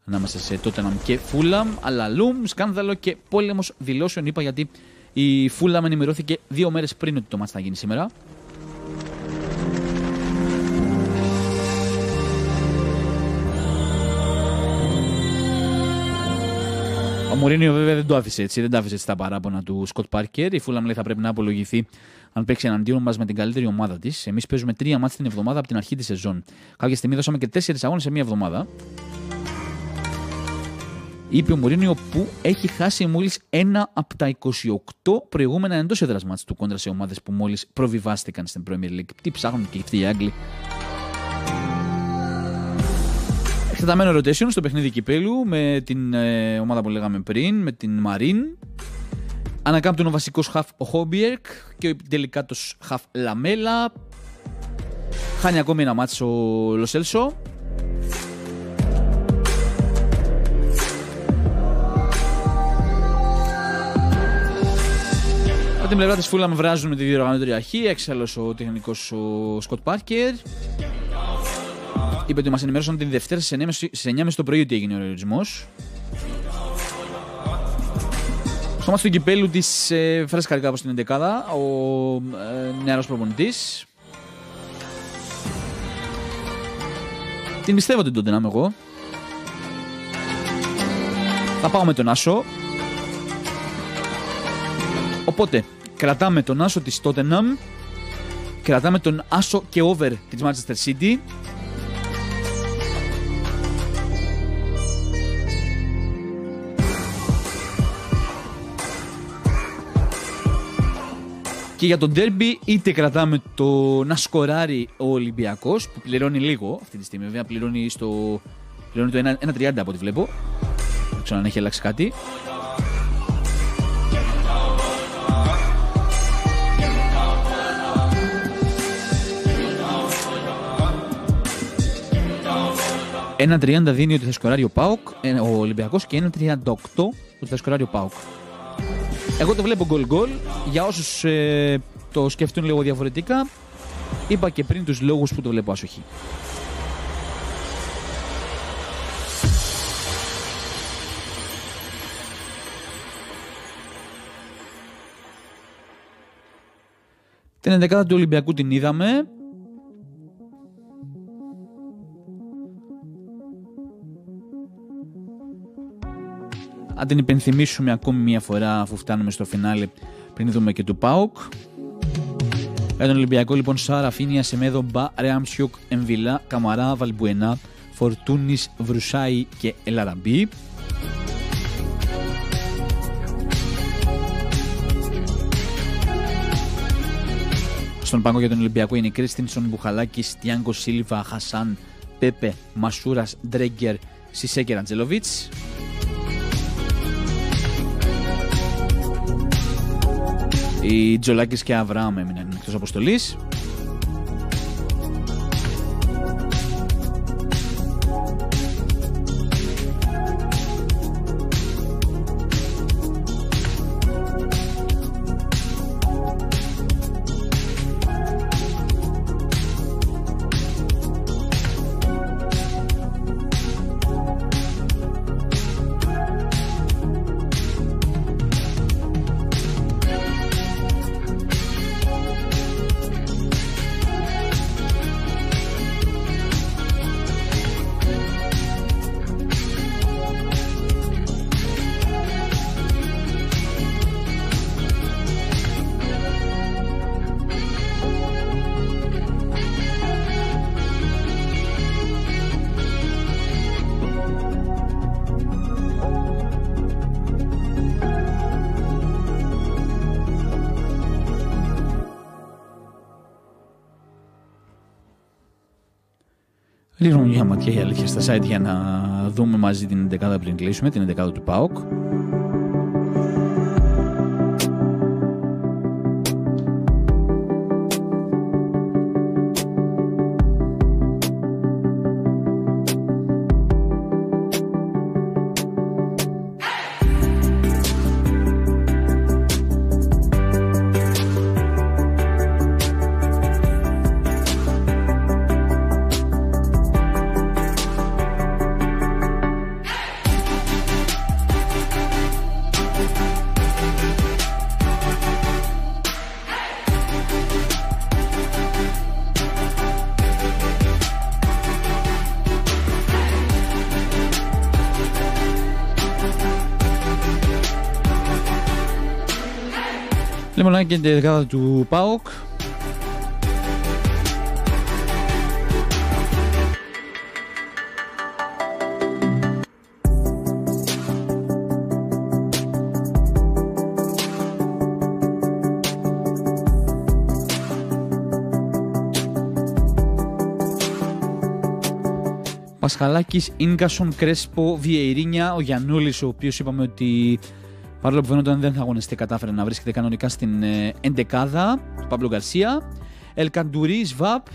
Ανάμεσα σε Tottenham και Fulham, αλλά λουμ, σκάνδαλο και πόλεμος δηλώσεων είπα γιατί η Fulham ενημερώθηκε δύο μέρες πριν ότι το μάτς θα γίνει σήμερα. Ο Μουρίνιο βέβαια δεν το άφησε έτσι, δεν το άφησε έτσι τα παράπονα του Σκοτ Πάρκερ. Η Φούλαμ λέει θα πρέπει να απολογηθεί αν παίξει εναντίον μας με την καλύτερη ομάδα της. Εμείς παίζουμε τρία μάτια την εβδομάδα από την αρχή της σεζόν. Κάποια στιγμή δώσαμε και τέσσερις αγώνες σε μία εβδομάδα. Είπε ο Μουρίνιο που έχει χάσει μόλις ένα από τα 28 προηγούμενα εντός έδρας μάτια του κόντρα σε ομάδες που μόλις προβιβάστηκαν στην Premier League. Τι ψάχνουν και αυτοί οι Άγγλοι Εκτεταμένο rotation στο παιχνίδι κυπέλου με την ε, ομάδα που λέγαμε πριν, με την Μαρίν. Ανακάμπτουν ο βασικός χαφ ο Χόμπιερκ και ο τελικά το χαφ Λαμέλα. Χάνει ακόμη ένα μάτσο ο Λοσέλσο. Από την πλευρά της Φούλα με βράζουν με τη διοργανώτρια αρχή. Έξαλλος ο τεχνικός ο Σκοτ Πάρκερ είπε ότι μας ενημέρωσαν την Δευτέρα στι 9.30 το πρωί ότι έγινε ο ορισμό. Στο μάτι του κυπέλου της ε, φρέσκα κάπω στην 11 ο ε, νεαρός προπονητής. Την πιστεύω την τότε να είμαι εγώ. Θα πάω με τον Άσο. Οπότε, κρατάμε τον Άσο της Tottenham, κρατάμε τον Άσο και over της Manchester City Και για τον ντέρμπι είτε κρατάμε το να σκοράρει ο Ολυμπιακός που πληρώνει λίγο αυτή τη στιγμή. Βέβαια πληρώνει, στο, πληρώνει το 1,30 από ό,τι βλέπω. Δεν ξέρω αν έχει αλλάξει κάτι. Ένα 30 δίνει ότι θα σκοράρει ο Πάοκ, ε, ο Ολυμπιακός και ένα 38 ότι θα σκοράρει ο Πάοκ. Εγώ το βλέπω γκολ γκολ. Για όσους ε, το σκεφτούν λίγο διαφορετικά, είπα και πριν τους λόγους που το βλέπω άσοχη. Την 11η του Ολυμπιακού την είδαμε. Αν την υπενθυμίσουμε ακόμη μια φορά αφού φτάνουμε στο φινάλε πριν δούμε και του ΠΑΟΚ. Για τον Ολυμπιακό λοιπόν Σάρα, Φίνια, Σεμέδο, Μπα, Ρεάμσιουκ, Εμβιλά, Καμαρά, Βαλμπουενά, Φορτούνης, Βρουσάη και Ελαραμπή. Στον πάγκο για τον Ολυμπιακό είναι Κρίστινσον, Μπουχαλάκης, Τιάνκο Σίλβα, Χασάν, Πέπε, Μασούρας, Ντρέγκερ, Σισέκερ, Αντζελοβίτς. Οι Τζολάκης και Αβραάμ έμειναν εκτός αποστολής. Ρίχνουμε μια ματιά για αλήθεια στα site για να δούμε μαζί την 11 πριν κλείσουμε, την 11 του ΠΑΟΚ. Λεμονάκι και την δεκάδα του ΠΑΟΚ. Πασχαλάκης, γκασον, Κρέσπο, Βιεϊρίνια, ο Γιαννούλη, ο οποίος είπαμε ότι παρόλο που φαίνονταν δεν θα αγωνιστεί, κατάφερε να βρίσκεται κανονικά στην ε, εντεκάδα του Πάμπλο Γκαρσία. Ελ Καντουρί, Σβαμπ.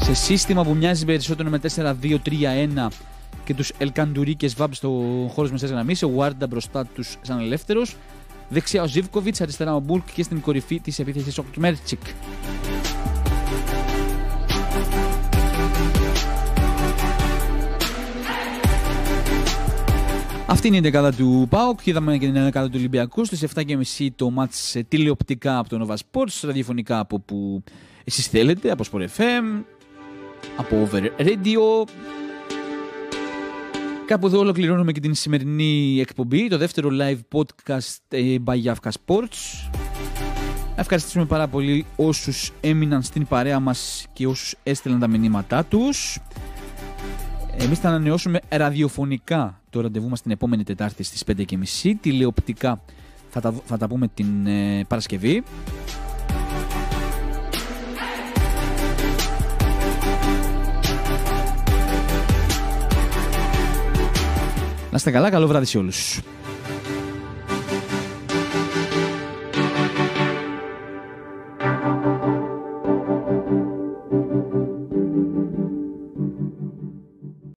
Σε σύστημα που μοιάζει περισσότερο με 4-2-3-1 και τους Ελ Καντουρί και Σβαμπ στο χώρος τη μεσαίας γραμμής. Ο Βάρντα μπροστά τους σαν ελεύθερος. Δεξιά ο Ζίβκοβιτς, αριστερά ο Μουργκ και στην κορυφή της επίθεσης ο Κρμέντσικ. Αυτή είναι η δεκάδα του ΠΑΟΚ. Είδαμε και την δεκάδα του Ολυμπιακού. Στις 7.30 το μάτς τηλεοπτικά από το Nova Sports, ραδιοφωνικά από που εσείς θέλετε, από Sport FM, από Over Radio. Κάπου εδώ ολοκληρώνουμε και την σημερινή εκπομπή, το δεύτερο live podcast ε, by Yavka Sports. Ευχαριστήσουμε πάρα πολύ όσους έμειναν στην παρέα μας και όσους έστειλαν τα μηνύματά τους. Εμείς θα ανανεώσουμε ραδιοφωνικά το ραντεβού μας την επόμενη Τετάρτη στις 5.30. Τηλεοπτικά θα τα, θα τα πούμε την ε, Παρασκευή. Να είστε καλά, καλό βράδυ σε όλους.